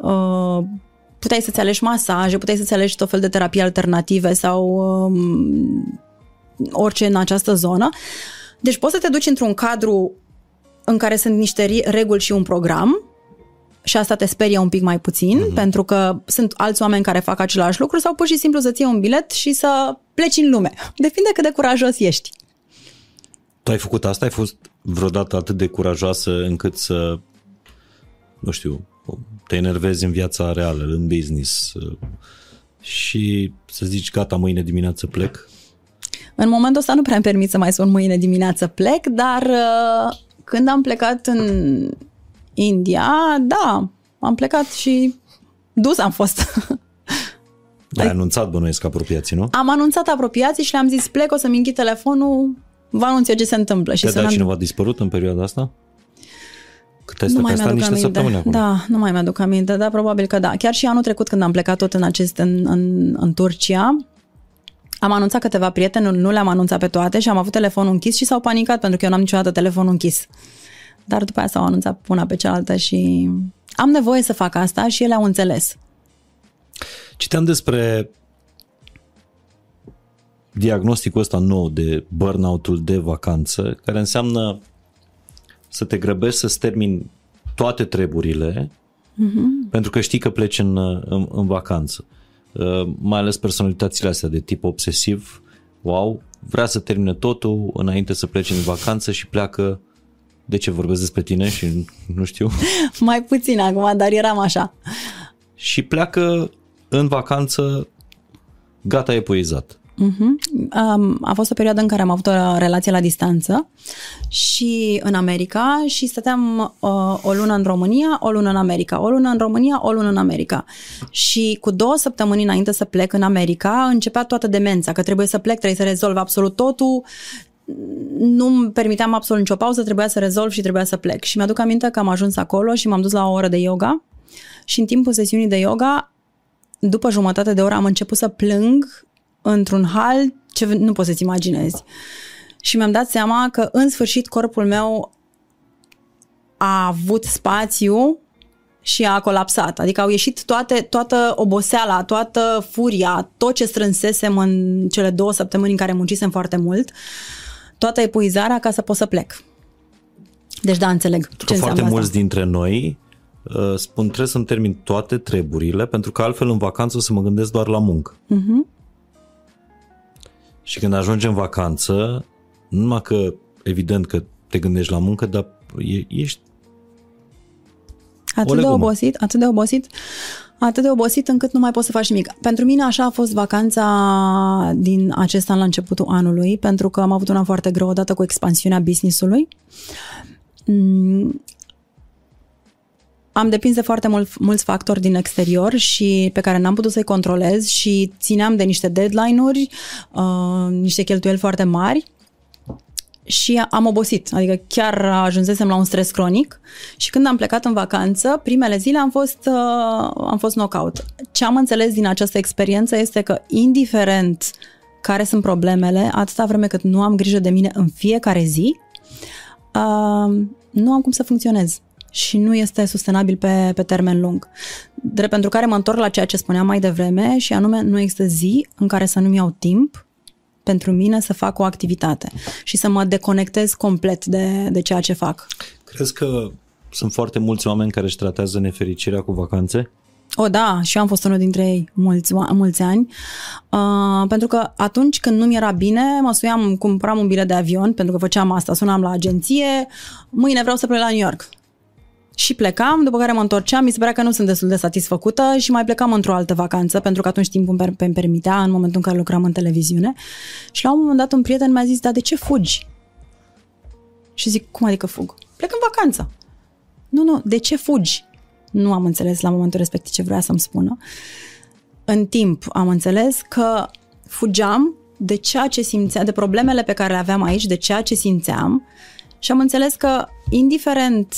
Speaker 2: uh, puteai să-ți alegi masaje, puteai să-ți alegi tot fel de terapii alternative sau um, orice în această zonă. Deci poți să te duci într-un cadru în care sunt niște reguli și un program și asta te sperie un pic mai puțin, mm-hmm. pentru că sunt alți oameni care fac același lucru sau pur și simplu să-ți iei un bilet și să pleci în lume. Depinde cât de curajos ești.
Speaker 1: Tu ai făcut asta? Ai fost vreodată atât de curajoasă încât să, nu știu, te enervezi în viața reală, în business uh, și să zici gata, mâine dimineață plec?
Speaker 2: În momentul ăsta nu prea îmi permit să mai sun mâine dimineață plec, dar uh, când am plecat în India, da, am plecat și dus am fost.
Speaker 1: Ai anunțat bănuiesc apropiații, nu?
Speaker 2: Am anunțat apropiații și le-am zis plec, o să-mi închid telefonul, vă anunț eu ce se întâmplă. Și
Speaker 1: Te-a cineva dispărut în perioada asta?
Speaker 2: Cât nu mai mi-aduc niște aminte. Acolo. Da, nu mai mi-aduc aminte, dar probabil că da. Chiar și anul trecut când am plecat tot în acest, în, în, în Turcia, am anunțat câteva prieteni, nu le-am anunțat pe toate și am avut telefonul închis și s-au panicat pentru că eu n-am niciodată telefonul închis. Dar după aia s-au anunțat una pe cealaltă și am nevoie să fac asta și ele au înțeles.
Speaker 1: Citeam despre diagnosticul ăsta nou de burnout-ul de vacanță, care înseamnă să te grăbești să-ți termini toate treburile uh-huh. pentru că știi că pleci în, în, în vacanță. Uh, mai ales personalitățile astea de tip obsesiv, wow, vrea să termine totul înainte să plece în vacanță și pleacă de ce vorbesc despre tine și nu știu.
Speaker 2: Mai puțin acum, dar eram așa.
Speaker 1: Și pleacă în vacanță gata epuizat.
Speaker 2: Uh-huh. Um, a fost o perioadă în care am avut o relație la distanță și în America și stăteam uh, o lună în România, o lună în America, o lună în România, o lună în America. Și cu două săptămâni înainte să plec în America, începea toată demența, că trebuie să plec, trebuie să rezolv absolut totul, nu îmi permiteam absolut nicio pauză, trebuia să rezolv și trebuia să plec. Și mi-aduc aminte că am ajuns acolo și m-am dus la o oră de yoga și în timpul sesiunii de yoga, după jumătate de oră, am început să plâng într-un hal ce nu poți să-ți imaginezi. Și mi-am dat seama că în sfârșit corpul meu a avut spațiu și a colapsat. Adică au ieșit toate, toată oboseala, toată furia, tot ce strânsesem în cele două săptămâni în care muncisem foarte mult, toată epuizarea ca să pot să plec. Deci da, înțeleg
Speaker 1: ce Foarte mulți asta. dintre noi uh, spun trebuie să-mi termin toate treburile, pentru că altfel în vacanță o să mă gândesc doar la muncă.
Speaker 2: Mhm.
Speaker 1: Și când ajungi în vacanță, nu numai că evident că te gândești la muncă, dar e, ești
Speaker 2: Atât de
Speaker 1: legumă.
Speaker 2: obosit, atât de obosit, atât de obosit încât nu mai poți să faci nimic. Pentru mine așa a fost vacanța din acest an la începutul anului, pentru că am avut una foarte greu odată cu expansiunea business-ului. Mm, am depins de foarte mult, mulți factori din exterior și pe care n-am putut să-i controlez și țineam de niște deadline-uri, uh, niște cheltuieli foarte mari și am obosit, adică chiar ajunsesem la un stres cronic și când am plecat în vacanță, primele zile am fost, uh, am fost knockout. Ce am înțeles din această experiență este că indiferent care sunt problemele, atâta vreme cât nu am grijă de mine în fiecare zi, uh, nu am cum să funcționez și nu este sustenabil pe, pe termen lung. Drept pentru care mă întorc la ceea ce spuneam mai devreme și anume nu există zi în care să nu-mi iau timp pentru mine să fac o activitate și să mă deconectez complet de, de ceea ce fac.
Speaker 1: Crezi că sunt foarte mulți oameni care își tratează nefericirea cu vacanțe?
Speaker 2: O, da, și eu am fost unul dintre ei mulți, mulți ani, uh, pentru că atunci când nu mi era bine, mă suiam, cumpăram un bilet de avion, pentru că făceam asta, sunam la agenție, mâine vreau să plec la New York. Și plecam, după care mă întorceam, mi se părea că nu sunt destul de satisfăcută și mai plecam într-o altă vacanță, pentru că atunci timpul îmi per- îmi permitea, în momentul în care lucram în televiziune. Și la un moment dat un prieten mi-a zis, dar de ce fugi? Și zic, cum adică fug? Plec în vacanță. Nu, nu, de ce fugi? Nu am înțeles la momentul respectiv ce vrea să-mi spună. În timp am înțeles că fugeam de ceea ce simțeam, de problemele pe care le aveam aici, de ceea ce simțeam și am înțeles că indiferent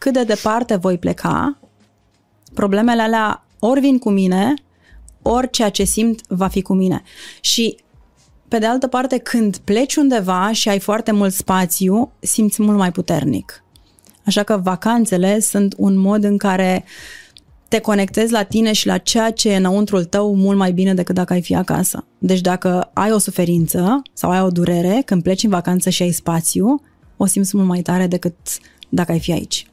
Speaker 2: cât de departe voi pleca, problemele alea ori vin cu mine, ori ceea ce simt va fi cu mine. Și pe de altă parte, când pleci undeva și ai foarte mult spațiu, simți mult mai puternic. Așa că vacanțele sunt un mod în care te conectezi la tine și la ceea ce e înăuntrul tău mult mai bine decât dacă ai fi acasă. Deci dacă ai o suferință sau ai o durere, când pleci în vacanță și ai spațiu, o simți mult mai tare decât dacă ai fi aici.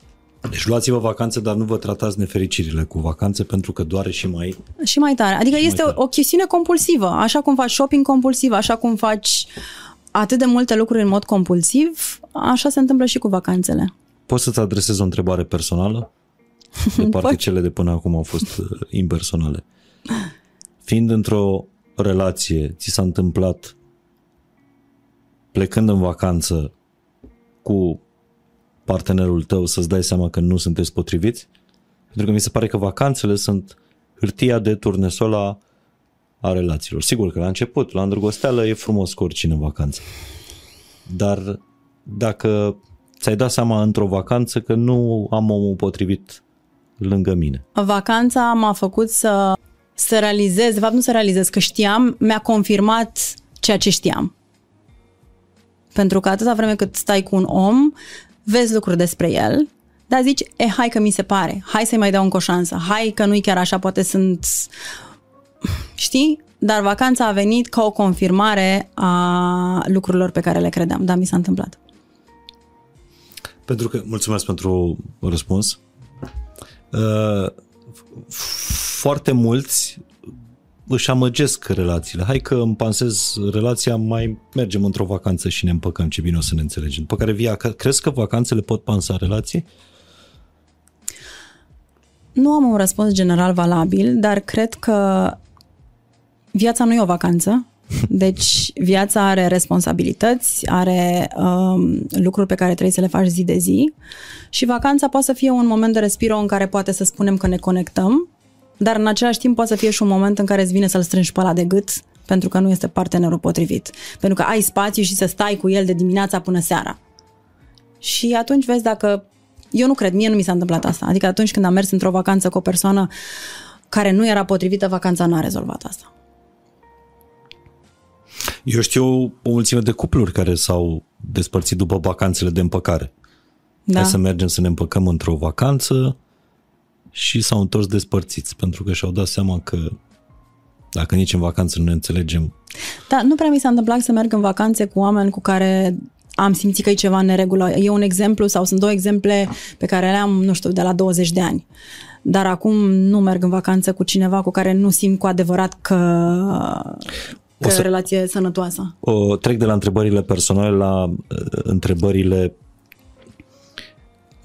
Speaker 1: Deci luați-vă vacanțe, dar nu vă tratați nefericirile cu vacanțe pentru că doare și mai...
Speaker 2: Și mai tare. Adică este
Speaker 1: tare.
Speaker 2: o, o chestiune compulsivă. Așa cum faci shopping compulsiv, așa cum faci atât de multe lucruri în mod compulsiv, așa se întâmplă și cu vacanțele.
Speaker 1: Poți să-ți adresez o întrebare personală? De parcă
Speaker 2: Poți.
Speaker 1: cele de până acum au fost uh, impersonale. Fiind într-o relație, ți s-a întâmplat plecând în vacanță cu partenerul tău să-ți dai seama că nu sunteți potriviți? Pentru că mi se pare că vacanțele sunt hârtia de turnesol a, a relațiilor. Sigur că la început, la îndrăgosteală, e frumos cu oricine în vacanță. Dar dacă ți-ai dat seama într-o vacanță că nu am omul potrivit lângă mine.
Speaker 2: Vacanța m-a făcut să, să realizez, de fapt nu să realizez, că știam, mi-a confirmat ceea ce știam. Pentru că atâta vreme cât stai cu un om, vezi lucruri despre el, dar zici, e, hai că mi se pare, hai să-i mai dau încă o șansă, hai că nu-i chiar așa, poate sunt... Știi? Dar vacanța a venit ca o confirmare a lucrurilor pe care le credeam. Da, mi s-a întâmplat.
Speaker 1: Pentru că, mulțumesc pentru răspuns. Uh, foarte mulți își amăgesc relațiile. Hai că îmi pansez relația, mai mergem într-o vacanță și ne împăcăm, ce bine o să ne înțelegem. După care via, crezi că vacanțele pot pansa relații?
Speaker 2: Nu am un răspuns general valabil, dar cred că viața nu e o vacanță. Deci viața are responsabilități, are um, lucruri pe care trebuie să le faci zi de zi și vacanța poate să fie un moment de respiro în care poate să spunem că ne conectăm, dar în același timp poate să fie și un moment în care îți vine să-l strângi pe ăla de gât pentru că nu este partenerul potrivit. Pentru că ai spațiu și să stai cu el de dimineața până seara. Și atunci vezi dacă... Eu nu cred, mie nu mi s-a întâmplat asta. Adică atunci când am mers într-o vacanță cu o persoană care nu era potrivită, vacanța n-a rezolvat asta.
Speaker 1: Eu știu o mulțime de cupluri care s-au despărțit după vacanțele de împăcare.
Speaker 2: Da.
Speaker 1: Hai să mergem să ne împăcăm într-o vacanță și s-au întors despărțiți pentru că și-au dat seama că dacă nici în vacanță nu ne înțelegem,
Speaker 2: Da, nu prea mi s-a întâmplat să merg în vacanțe cu oameni cu care am simțit că e ceva în neregulă. E un exemplu sau sunt două exemple pe care le am, nu știu, de la 20 de ani. Dar acum nu merg în vacanță cu cineva cu care nu simt cu adevărat că, că o să, relație e sănătoasă.
Speaker 1: O, trec de la întrebările personale la uh, întrebările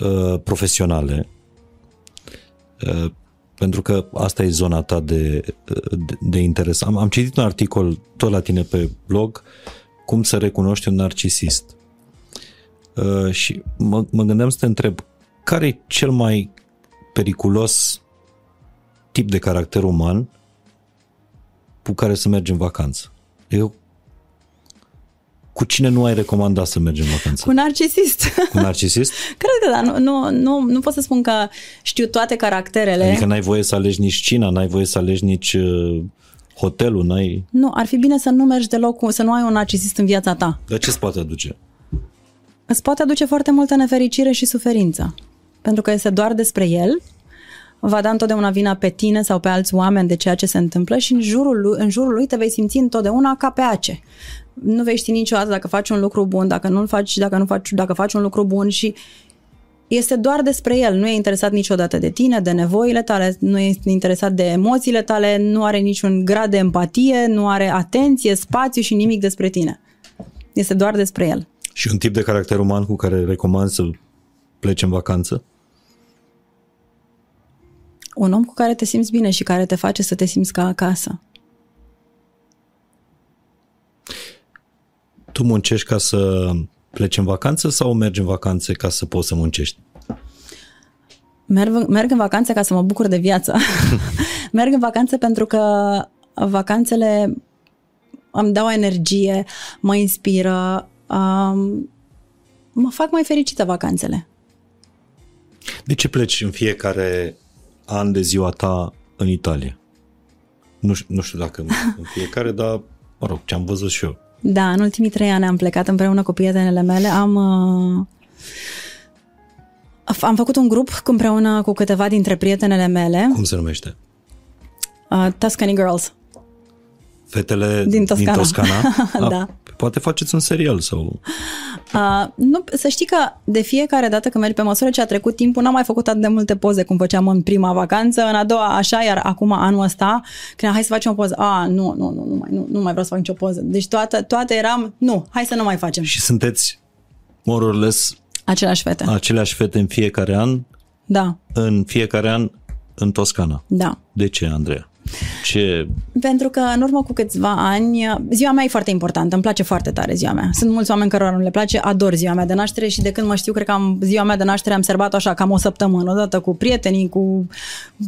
Speaker 1: uh, profesionale. Uh, pentru că asta e zona ta de, de, de interes. Am, am citit un articol tot la tine pe blog cum să recunoști un narcisist. Uh, și mă, mă gândeam să te întreb, care e cel mai periculos tip de caracter uman cu care să mergi în vacanță? Eu cu cine nu ai recomandat să mergi în vacanță?
Speaker 2: Cu narcisist.
Speaker 1: Cu narcisist?
Speaker 2: Cred că da. Nu, nu, nu, nu pot să spun că știu toate caracterele.
Speaker 1: Adică n-ai voie să alegi nici cina, n-ai voie să alegi nici uh, hotelul, n-ai...
Speaker 2: Nu, ar fi bine să nu mergi deloc, cu, să nu ai un narcisist în viața ta.
Speaker 1: Dar ce îți poate aduce?
Speaker 2: Îți poate aduce foarte multă nefericire și suferință. Pentru că este doar despre el, va da întotdeauna vina pe tine sau pe alți oameni de ceea ce se întâmplă și în jurul lui, în jurul lui te vei simți întotdeauna ca pe ace nu vei ști niciodată dacă faci un lucru bun, dacă nu faci, dacă nu faci, dacă faci un lucru bun și este doar despre el, nu e interesat niciodată de tine, de nevoile tale, nu e interesat de emoțiile tale, nu are niciun grad de empatie, nu are atenție, spațiu și nimic despre tine. Este doar despre el.
Speaker 1: Și un tip de caracter uman cu care recomand să pleci în vacanță?
Speaker 2: Un om cu care te simți bine și care te face să te simți ca acasă.
Speaker 1: Tu muncești ca să pleci în vacanță sau mergi în vacanțe ca să poți să muncești?
Speaker 2: Merg, merg în vacanțe ca să mă bucur de viață. merg în vacanțe pentru că vacanțele îmi dau energie, mă inspiră, um, mă fac mai fericită vacanțele.
Speaker 1: De ce pleci în fiecare an de ziua ta în Italia? Nu, nu știu dacă în fiecare, dar, mă rog, ce am văzut și eu.
Speaker 2: Da, în ultimii trei ani am plecat împreună cu prietenele mele. Am, uh, am făcut un grup împreună cu câteva dintre prietenele mele.
Speaker 1: Cum se numește?
Speaker 2: Uh, Tuscany Girls.
Speaker 1: Fetele din Toscana. Din Toscana?
Speaker 2: da.
Speaker 1: Poate faceți un serial sau...
Speaker 2: Uh, nu, să știi că de fiecare dată când mergi pe măsură ce a trecut timpul, n-am mai făcut atât de multe poze cum făceam în prima vacanță, în a doua așa, iar acum anul ăsta, când hai să facem o poză, a, nu, nu, nu, nu mai, nu, nu mai vreau să fac nicio poză. Deci toate, toate eram, nu, hai să nu mai facem.
Speaker 1: Și sunteți more or less
Speaker 2: aceleași fete.
Speaker 1: Aceleași fete în fiecare an?
Speaker 2: Da.
Speaker 1: În fiecare an în Toscana?
Speaker 2: Da.
Speaker 1: De ce, Andreea? Ce...
Speaker 2: Pentru că în urmă cu câțiva ani, ziua mea e foarte importantă, îmi place foarte tare ziua mea. Sunt mulți oameni care nu le place, ador ziua mea de naștere și de când mă știu, cred că am, ziua mea de naștere am serbat așa cam o săptămână, odată cu prietenii, cu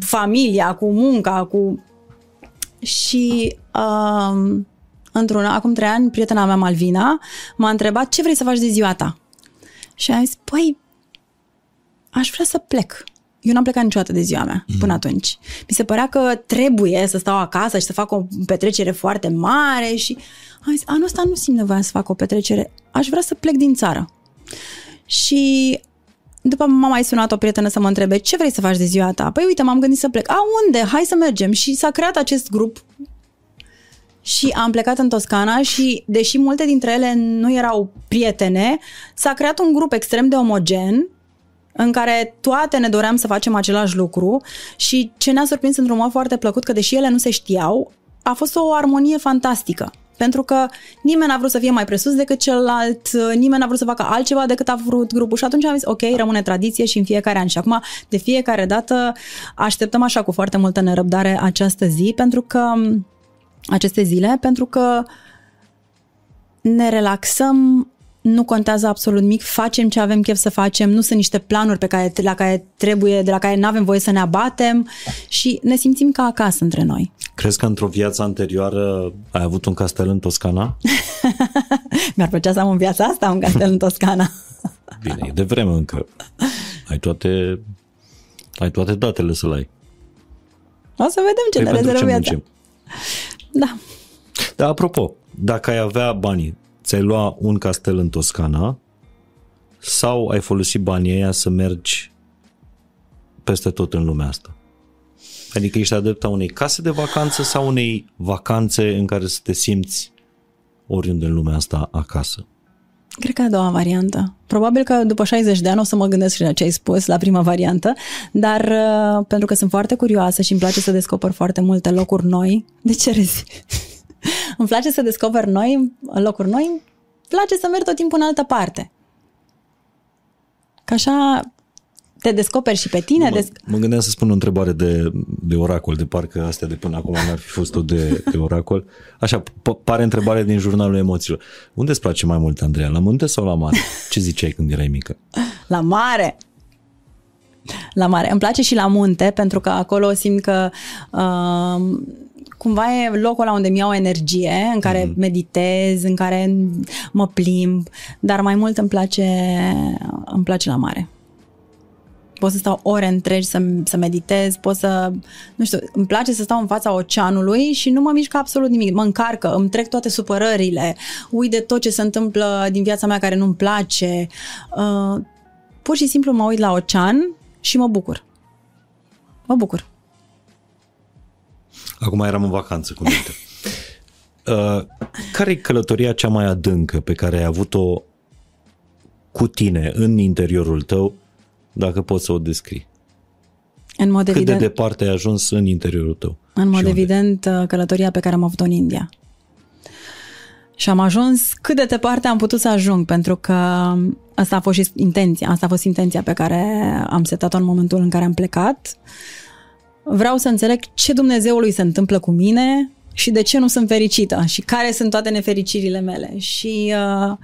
Speaker 2: familia, cu munca, cu... Și um, într-un, acum trei ani, prietena mea Malvina m-a întrebat ce vrei să faci de ziua ta? Și am zis, păi, aș vrea să plec eu n-am plecat niciodată de ziua mea mm. până atunci. Mi se părea că trebuie să stau acasă și să fac o petrecere foarte mare și am zis, anul ăsta nu simt nevoia să fac o petrecere, aș vrea să plec din țară. Și după m-a mai sunat o prietenă să mă întrebe ce vrei să faci de ziua ta? Păi uite, m-am gândit să plec. A, unde? Hai să mergem. Și s-a creat acest grup și am plecat în Toscana și, deși multe dintre ele nu erau prietene, s-a creat un grup extrem de omogen în care toate ne doream să facem același lucru și ce ne-a surprins într-un mod foarte plăcut, că deși ele nu se știau, a fost o armonie fantastică. Pentru că nimeni n-a vrut să fie mai presus decât celălalt, nimeni n-a vrut să facă altceva decât a vrut grupul și atunci am zis, ok, rămâne tradiție și în fiecare an. Și acum, de fiecare dată, așteptăm așa cu foarte multă nerăbdare această zi, pentru că aceste zile, pentru că ne relaxăm nu contează absolut nimic, facem ce avem chef să facem, nu sunt niște planuri pe care, la care trebuie, de la care nu avem voie să ne abatem și ne simțim ca acasă între noi.
Speaker 1: Crezi că într-o viață anterioară ai avut un castel în Toscana?
Speaker 2: Mi-ar plăcea să am în viața asta un castel în Toscana.
Speaker 1: Bine, e de vreme încă. Ai toate, ai toate datele să-l ai.
Speaker 2: O să vedem ce păi ne rezervă viața. Da.
Speaker 1: Dar apropo, dacă ai avea banii ți-ai lua un castel în Toscana sau ai folosit banii ăia să mergi peste tot în lumea asta? Adică ești adepta unei case de vacanță sau unei vacanțe în care să te simți oriunde în lumea asta acasă?
Speaker 2: Cred că a doua variantă. Probabil că după 60 de ani o să mă gândesc și la ce ai spus, la prima variantă, dar uh, pentru că sunt foarte curioasă și îmi place să descoper foarte multe locuri noi. De ce rezi? îmi place să descoper noi locuri noi, îmi place să merg tot timpul în altă parte. Ca așa te descoperi și pe tine.
Speaker 1: Mă, desc- mă gândeam să spun o întrebare de, de oracol, de parcă astea de până acum n-ar fi fost tot de, de oracol. Așa, p- pare întrebare din jurnalul emoțiilor. Unde îți place mai mult, Andreea? La munte sau la mare? Ce ziceai când erai mică?
Speaker 2: La mare! La mare. Îmi place și la munte, pentru că acolo simt că uh, cumva e locul la unde mi iau energie, în care mm-hmm. meditez, în care mă plimb, dar mai mult îmi place, îmi place la mare pot să stau ore întregi să, să meditez, pot să, nu știu, îmi place să stau în fața oceanului și nu mă mișcă absolut nimic, mă încarcă, îmi trec toate supărările, uit de tot ce se întâmplă din viața mea care nu-mi place. Uh, pur și simplu mă uit la ocean și mă bucur. Mă bucur.
Speaker 1: Acum eram în vacanță cu minte. Uh, care e călătoria cea mai adâncă pe care ai avut-o cu tine în interiorul tău dacă poți să o descrii.
Speaker 2: În mod
Speaker 1: Cât
Speaker 2: evident,
Speaker 1: de departe ai ajuns în interiorul tău?
Speaker 2: În mod
Speaker 1: unde?
Speaker 2: evident, uh, călătoria pe care am avut-o în India. Și am ajuns cât de departe am putut să ajung, pentru că asta a fost și intenția, asta a fost intenția pe care am setat-o în momentul în care am plecat. Vreau să înțeleg ce Dumnezeului se întâmplă cu mine și de ce nu sunt fericită și care sunt toate nefericirile mele. Și uh,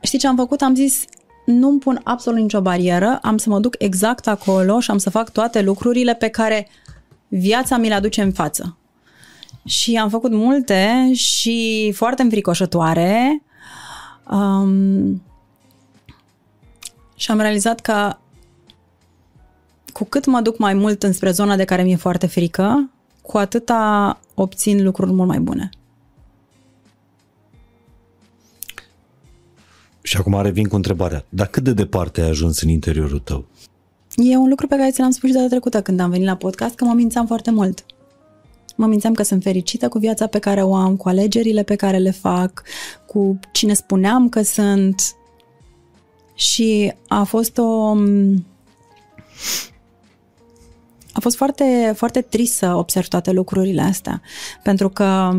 Speaker 2: știi ce am făcut? Am zis, nu-mi pun absolut nicio barieră, am să mă duc exact acolo și am să fac toate lucrurile pe care viața mi le aduce în față. Și am făcut multe și foarte înfricoșătoare. Um, și am realizat că cu cât mă duc mai mult înspre zona de care mi-e foarte frică, cu atâta obțin lucruri mult mai bune.
Speaker 1: Și acum revin cu întrebarea. Dar cât de departe ai ajuns în interiorul tău?
Speaker 2: E un lucru pe care ți l-am spus și data trecută când am venit la podcast, că mă mințeam foarte mult. Mă mințeam că sunt fericită cu viața pe care o am, cu alegerile pe care le fac, cu cine spuneam că sunt. Și a fost o... A fost foarte, foarte trist să observ toate lucrurile astea, pentru că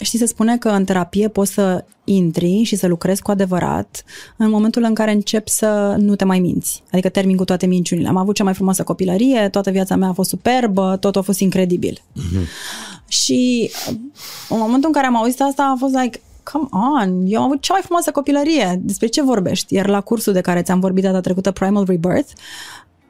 Speaker 2: Știi, se spune că în terapie poți să intri și să lucrezi cu adevărat în momentul în care începi să nu te mai minți. Adică termin cu toate minciunile. Am avut cea mai frumoasă copilărie, toată viața mea a fost superbă, tot a fost incredibil. Mm-hmm. Și în momentul în care am auzit asta a fost like, come on, eu am avut cea mai frumoasă copilărie. Despre ce vorbești? Iar la cursul de care ți-am vorbit data trecută, Primal Rebirth,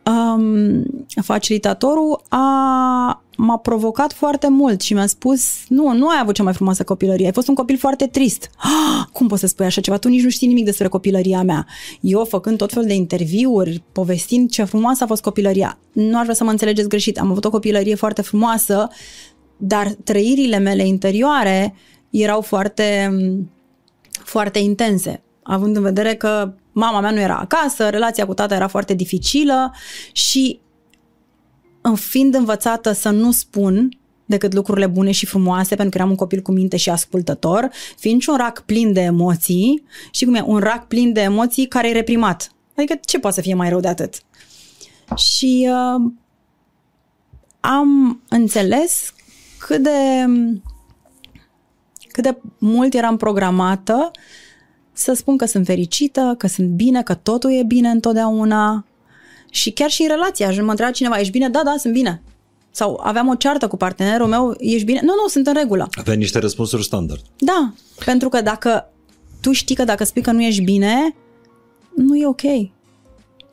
Speaker 2: um, facilitatorul a, m-a provocat foarte mult și mi-a spus nu, nu ai avut cea mai frumoasă copilărie, ai fost un copil foarte trist. Ah, cum poți să spui așa ceva? Tu nici nu știi nimic despre copilăria mea. Eu făcând tot fel de interviuri, povestind ce frumoasă a fost copilăria. Nu aș vrea să mă înțelegeți greșit. Am avut o copilărie foarte frumoasă, dar trăirile mele interioare erau foarte, foarte intense având în vedere că mama mea nu era acasă, relația cu tata era foarte dificilă și în fiind învățată să nu spun decât lucrurile bune și frumoase, pentru că eram un copil cu minte și ascultător, fiind și un rac plin de emoții, și cum e, un rac plin de emoții care e reprimat. Adică ce poate să fie mai rău de atât? Și uh, am înțeles cât de cât de mult eram programată să spun că sunt fericită, că sunt bine, că totul e bine întotdeauna. Și chiar și în relație, aș mă întreba cineva, ești bine? Da, da, sunt bine. Sau aveam o ceartă cu partenerul meu, ești bine? Nu, nu, sunt în regulă.
Speaker 1: Aveai niște răspunsuri standard.
Speaker 2: Da, pentru că dacă tu știi că dacă spui că nu ești bine, nu e ok.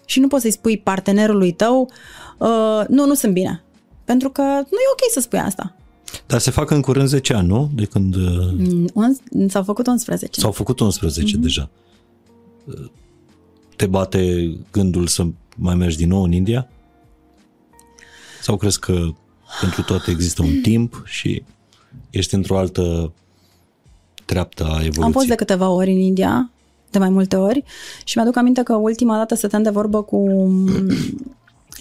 Speaker 2: Și nu poți să-i spui partenerului tău, uh, nu, nu sunt bine. Pentru că nu e ok să spui asta.
Speaker 1: Dar se fac în curând 10 ani, nu? De când... Uh,
Speaker 2: mm, s-au făcut 11.
Speaker 1: S-au făcut 11 mm-hmm. deja. Te bate gândul să mai mergi din nou în India? Sau crezi că pentru toate există un timp și ești într-o altă treaptă a evoluției?
Speaker 2: Am fost de câteva ori în India, de mai multe ori, și mi-aduc aminte că ultima dată stăteam de vorbă cu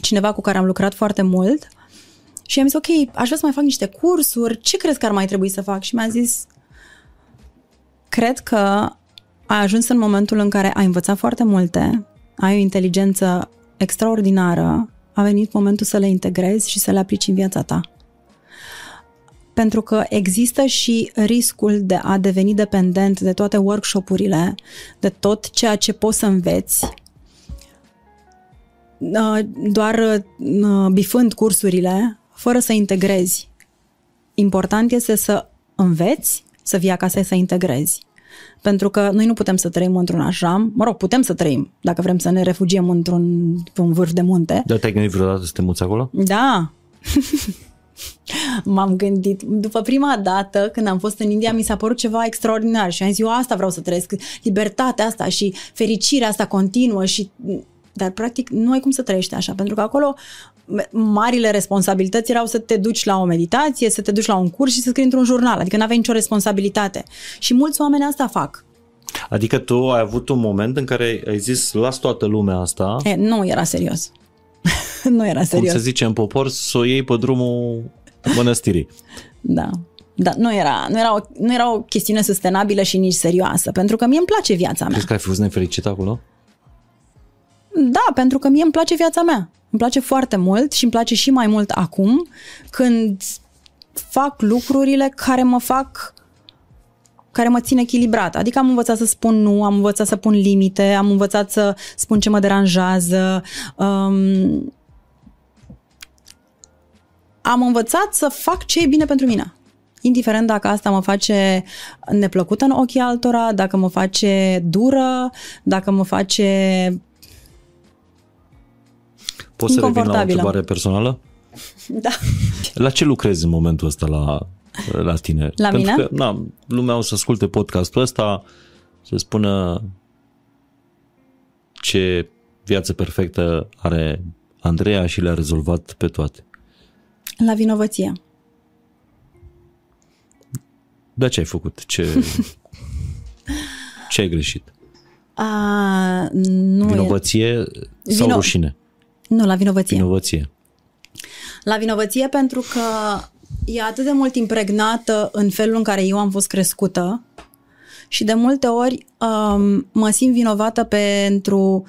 Speaker 2: cineva cu care am lucrat foarte mult și am zis, ok, aș vrea să mai fac niște cursuri, ce crezi că ar mai trebui să fac? Și mi-a zis, cred că ai ajuns în momentul în care ai învățat foarte multe, ai o inteligență extraordinară, a venit momentul să le integrezi și să le aplici în viața ta. Pentru că există și riscul de a deveni dependent de toate workshopurile, de tot ceea ce poți să înveți, uh, doar uh, bifând cursurile, fără să integrezi. Important este să înveți, să vii acasă să integrezi. Pentru că noi nu putem să trăim într-un așram, mă rog, putem să trăim dacă vrem să ne refugiem într-un un vârf de munte.
Speaker 1: Da, te-ai gândit vreodată să te muți acolo?
Speaker 2: Da. M-am gândit. După prima dată, când am fost în India, mi s-a părut ceva extraordinar și am zis, eu asta vreau să trăiesc, libertatea asta și fericirea asta continuă și dar practic nu ai cum să trăiești așa, pentru că acolo marile responsabilități erau să te duci la o meditație, să te duci la un curs și să scrii într-un jurnal, adică nu aveai nicio responsabilitate. Și mulți oameni asta fac.
Speaker 1: Adică tu ai avut un moment în care ai zis, las toată lumea asta.
Speaker 2: E, nu era serios. nu era serios.
Speaker 1: Cum se zice în popor, să o iei pe drumul mănăstirii.
Speaker 2: da. Da, nu era, nu, era o, nu era o chestiune sustenabilă și nici serioasă, pentru că mie îmi place viața mea.
Speaker 1: Crezi că ai fost nefericit acolo?
Speaker 2: Da, pentru că mie îmi place viața mea. Îmi place foarte mult și îmi place și mai mult acum când fac lucrurile care mă fac care mă țin echilibrat. Adică am învățat să spun nu, am învățat să pun limite, am învățat să spun ce mă deranjează. Um, am învățat să fac ce e bine pentru mine. Indiferent dacă asta mă face neplăcută în ochii altora, dacă mă face dură, dacă mă face
Speaker 1: Poți să revin la o întrebare personală?
Speaker 2: Da.
Speaker 1: La ce lucrezi în momentul ăsta la, la tine?
Speaker 2: La
Speaker 1: Pentru
Speaker 2: mine?
Speaker 1: că na, lumea o să asculte podcastul ăsta, să spună ce viață perfectă are Andreea și le-a rezolvat pe toate.
Speaker 2: La vinovăție.
Speaker 1: Da, ce ai făcut? Ce, ce ai greșit?
Speaker 2: A, nu
Speaker 1: Vinovăție
Speaker 2: e...
Speaker 1: sau
Speaker 2: Vino...
Speaker 1: rușine?
Speaker 2: Nu, la vinovăție.
Speaker 1: Vinovăție.
Speaker 2: La vinovăție pentru că e atât de mult impregnată în felul în care eu am fost crescută și de multe ori um, mă simt vinovată pentru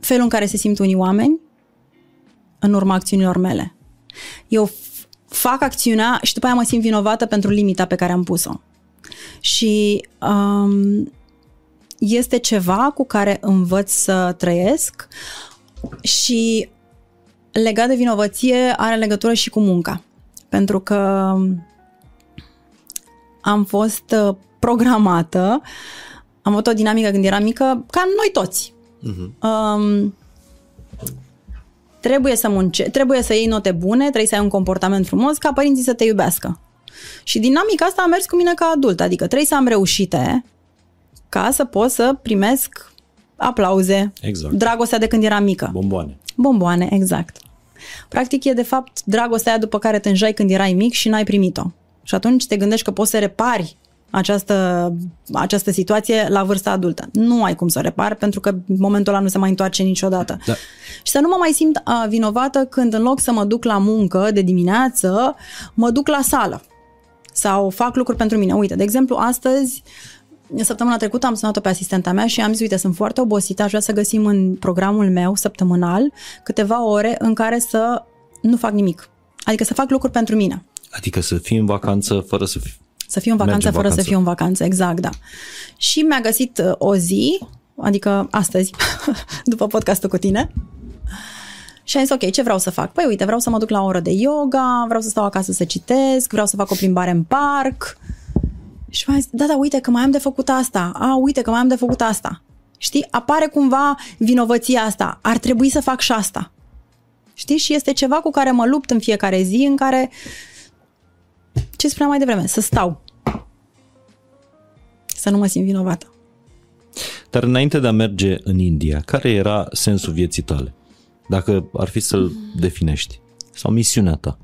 Speaker 2: felul în care se simt unii oameni în urma acțiunilor mele. Eu fac acțiunea și după aia mă simt vinovată pentru limita pe care am pus-o. Și um, este ceva cu care învăț să trăiesc și legat de vinovăție are legătură și cu munca. Pentru că am fost uh, programată, am avut o dinamică când eram mică, ca noi toți. Uh-huh. Um, trebuie să munce, trebuie să iei note bune, trebuie să ai un comportament frumos ca părinții să te iubească. Și dinamica asta a mers cu mine ca adult, adică trebuie să am reușite ca să pot să primesc aplauze,
Speaker 1: exact.
Speaker 2: dragostea de când eram mică.
Speaker 1: Bomboane.
Speaker 2: Bomboane, exact. Practic e de fapt dragostea aia după care te înjai când erai mic și n-ai primit-o. Și atunci te gândești că poți să repari această, această situație la vârsta adultă. Nu ai cum să o repari pentru că momentul ăla nu se mai întoarce niciodată. Da. Și să nu mă mai simt uh, vinovată când în loc să mă duc la muncă de dimineață, mă duc la sală sau fac lucruri pentru mine. Uite, de exemplu, astăzi Săptămâna trecută am sunat-o pe asistenta mea și am zis, uite, sunt foarte obosită, aș vrea să găsim în programul meu săptămânal câteva ore în care să nu fac nimic. Adică să fac lucruri pentru mine.
Speaker 1: Adică să fii în vacanță fără să fii...
Speaker 2: Să fiu în vacanță în fără vacanță. să fiu în vacanță, exact, da. Și mi-a găsit uh, o zi, adică astăzi, după podcastul cu tine, și am zis, ok, ce vreau să fac? Păi uite, vreau să mă duc la o oră de yoga, vreau să stau acasă să citesc, vreau să fac o plimbare în parc, și mai zis, da, da, uite că mai am de făcut asta. A, uite că mai am de făcut asta. Știi? Apare cumva vinovăția asta. Ar trebui să fac și asta. Știi? Și este ceva cu care mă lupt în fiecare zi, în care, ce spuneam mai devreme, să stau. Să nu mă simt vinovată.
Speaker 1: Dar înainte de a merge în India, care era sensul vieții tale? Dacă ar fi să-l definești. Sau misiunea ta?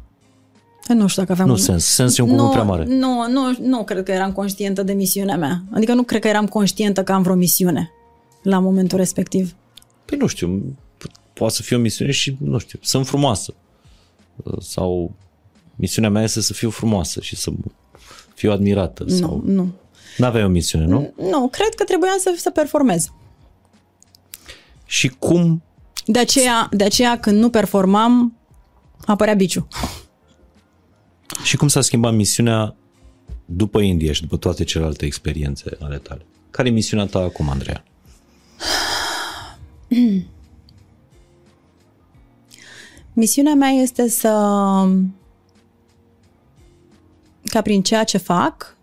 Speaker 2: Nu știu dacă aveam...
Speaker 1: Nu un... sens. Sens e un cuvânt prea mare.
Speaker 2: Nu, nu, nu cred că eram conștientă de misiunea mea. Adică nu cred că eram conștientă că am vreo misiune la momentul respectiv.
Speaker 1: Păi nu știu, poate să fie o misiune și, nu știu, sunt frumoasă. Sau misiunea mea este să fiu frumoasă și să fiu admirată.
Speaker 2: Nu,
Speaker 1: sau...
Speaker 2: nu.
Speaker 1: N-aveai o misiune, nu?
Speaker 2: Nu, cred că trebuia să, să performez.
Speaker 1: Și cum...
Speaker 2: De aceea, de aceea, când nu performam, apărea biciu.
Speaker 1: Și cum s-a schimbat misiunea după India și după toate celelalte experiențe ale tale? Care e misiunea ta acum, Andreea?
Speaker 2: Misiunea mea este să ca prin ceea ce fac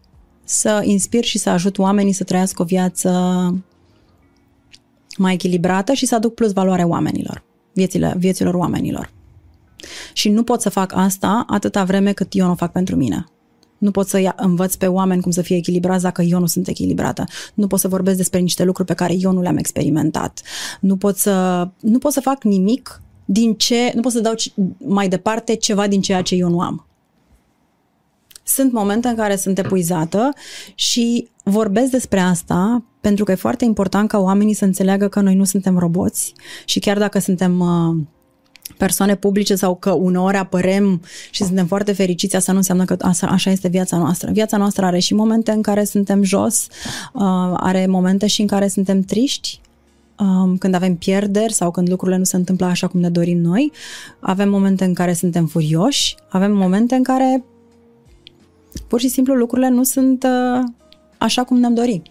Speaker 2: să inspir și să ajut oamenii să trăiască o viață mai echilibrată și să aduc plus valoare oamenilor, viețile, vieților oamenilor. Și nu pot să fac asta atâta vreme cât eu nu o fac pentru mine. Nu pot să învăț pe oameni cum să fie echilibrați dacă eu nu sunt echilibrată. Nu pot să vorbesc despre niște lucruri pe care eu nu le-am experimentat. Nu pot să, nu pot să fac nimic din ce, nu pot să dau mai departe ceva din ceea ce eu nu am. Sunt momente în care sunt epuizată și vorbesc despre asta pentru că e foarte important ca oamenii să înțeleagă că noi nu suntem roboți și chiar dacă suntem uh, persoane publice sau că uneori apărem și suntem foarte fericiți, asta nu înseamnă că așa este viața noastră. Viața noastră are și momente în care suntem jos, uh, are momente și în care suntem triști, um, când avem pierderi sau când lucrurile nu se întâmplă așa cum ne dorim noi. Avem momente în care suntem furioși, avem momente în care pur și simplu lucrurile nu sunt uh, așa cum ne-am dorit.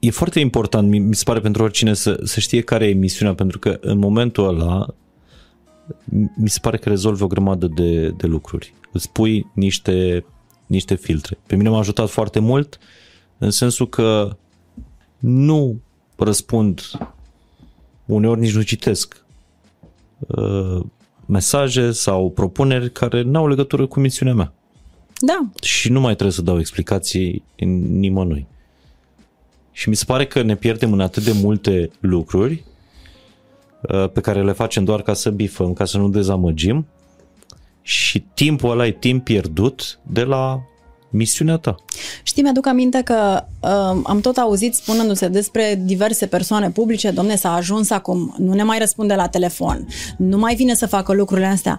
Speaker 1: E foarte important, mi se pare pentru oricine să, să știe care e misiunea, pentru că în momentul ăla mi se pare că rezolvi o grămadă de, de lucruri. Îți pui niște, niște filtre. Pe mine m-a ajutat foarte mult în sensul că nu răspund, uneori nici nu citesc uh, mesaje sau propuneri care n-au legătură cu misiunea mea.
Speaker 2: Da.
Speaker 1: Și nu mai trebuie să dau explicații în nimănui. Și mi se pare că ne pierdem în atât de multe lucruri uh, pe care le facem doar ca să bifăm, ca să nu dezamăgim și timpul ăla e timp pierdut de la misiunea ta.
Speaker 2: Știi, mi-aduc aminte că uh, am tot auzit spunându-se despre diverse persoane publice, domne, s-a ajuns acum, nu ne mai răspunde la telefon, nu mai vine să facă lucrurile astea.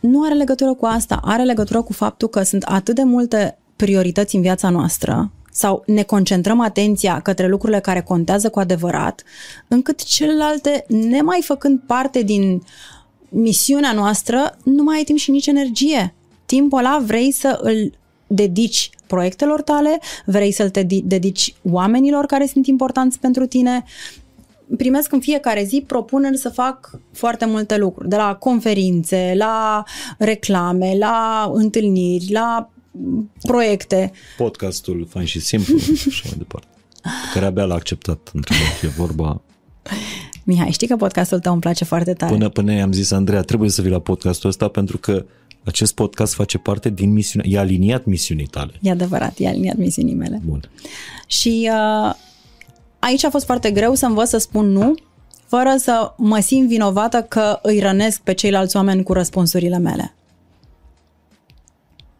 Speaker 2: Nu are legătură cu asta, are legătură cu faptul că sunt atât de multe priorități în viața noastră sau ne concentrăm atenția către lucrurile care contează cu adevărat, încât celelalte, nemai făcând parte din misiunea noastră, nu mai ai timp și nici energie. Timpul ăla vrei să îl dedici proiectelor tale, vrei să-l te dedici oamenilor care sunt importanți pentru tine. Primesc în fiecare zi propuneri să fac foarte multe lucruri, de la conferințe, la reclame, la întâlniri, la proiecte.
Speaker 1: Podcastul fain și simplu și mai departe. Pe care abia l-a acceptat, între e vorba
Speaker 2: Mihai, știi că podcastul tău îmi place foarte tare.
Speaker 1: Până, până i-am zis, Andreea, trebuie să vii la podcastul ăsta pentru că acest podcast face parte din misiunea, e aliniat misiunii tale.
Speaker 2: E adevărat, e aliniat misiunii mele.
Speaker 1: Bun.
Speaker 2: Și uh, aici a fost foarte greu să învăț să spun nu, fără să mă simt vinovată că îi rănesc pe ceilalți oameni cu răspunsurile mele.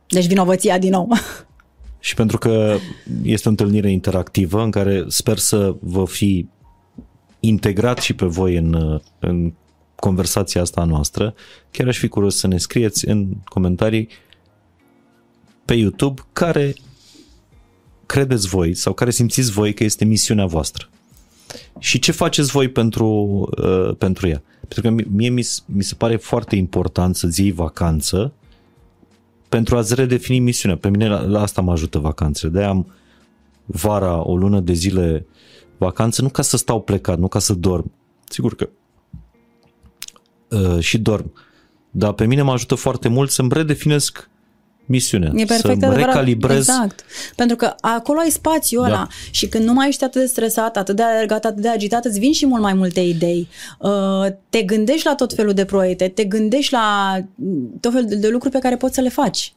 Speaker 2: Deci vinovăția din nou.
Speaker 1: Și pentru că este o întâlnire interactivă în care sper să vă fi integrat și pe voi în, în conversația asta noastră, chiar aș fi curios să ne scrieți în comentarii pe YouTube care credeți voi sau care simțiți voi că este misiunea voastră. Și ce faceți voi pentru, uh, pentru ea? Pentru că mie mi, mi se pare foarte important să-ți iei vacanță pentru a-ți redefini misiunea. Pe mine la, la asta mă ajută vacanțele. De-aia am vara o lună de zile vacanță, nu ca să stau plecat, nu ca să dorm. Sigur că uh, și dorm. Dar pe mine mă ajută foarte mult să-mi redefinesc misiunea.
Speaker 2: E perfect,
Speaker 1: să recalibrez.
Speaker 2: Exact. Pentru că acolo ai spațiul ăla da. și când nu mai ești atât de stresat, atât de alergat, atât de agitat, îți vin și mult mai multe idei. Uh, te gândești la tot felul de proiecte, te gândești la tot felul de lucruri pe care poți să le faci.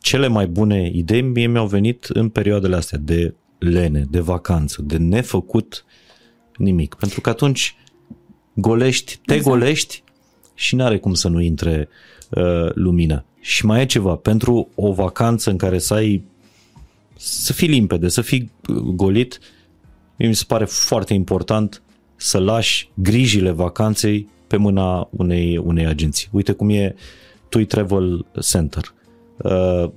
Speaker 1: Cele mai bune idei mie mi-au venit în perioadele astea de lene, de vacanță, de nefăcut nimic. Pentru că atunci golești, te exact. golești și n-are cum să nu intre uh, lumină. Și mai e ceva, pentru o vacanță în care să ai să fii limpede, să fii uh, golit, mi se pare foarte important să lași grijile vacanței pe mâna unei, unei agenții. Uite cum e TUI Travel Center. Uh,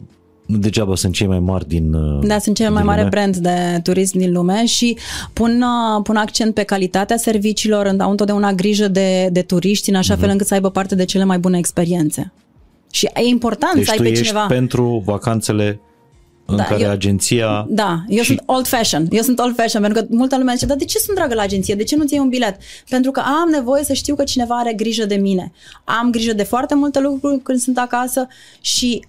Speaker 1: nu degeaba sunt cei mai mari din uh,
Speaker 2: Da, sunt cel mai mare lume. brand de turism din lume și pun, uh, pun accent pe calitatea serviciilor, au întotdeauna grijă de, de turiști în așa uh-huh. fel încât să aibă parte de cele mai bune experiențe. Și e important
Speaker 1: deci
Speaker 2: să ai pe
Speaker 1: ești
Speaker 2: cineva...
Speaker 1: pentru vacanțele în da, care
Speaker 2: eu,
Speaker 1: agenția...
Speaker 2: Da, eu și... sunt old fashion. Eu sunt old fashion pentru că multă lume zice, dar de ce sunt dragă la agenție? De ce nu-ți iei un bilet? Pentru că am nevoie să știu că cineva are grijă de mine. Am grijă de foarte multe lucruri când sunt acasă și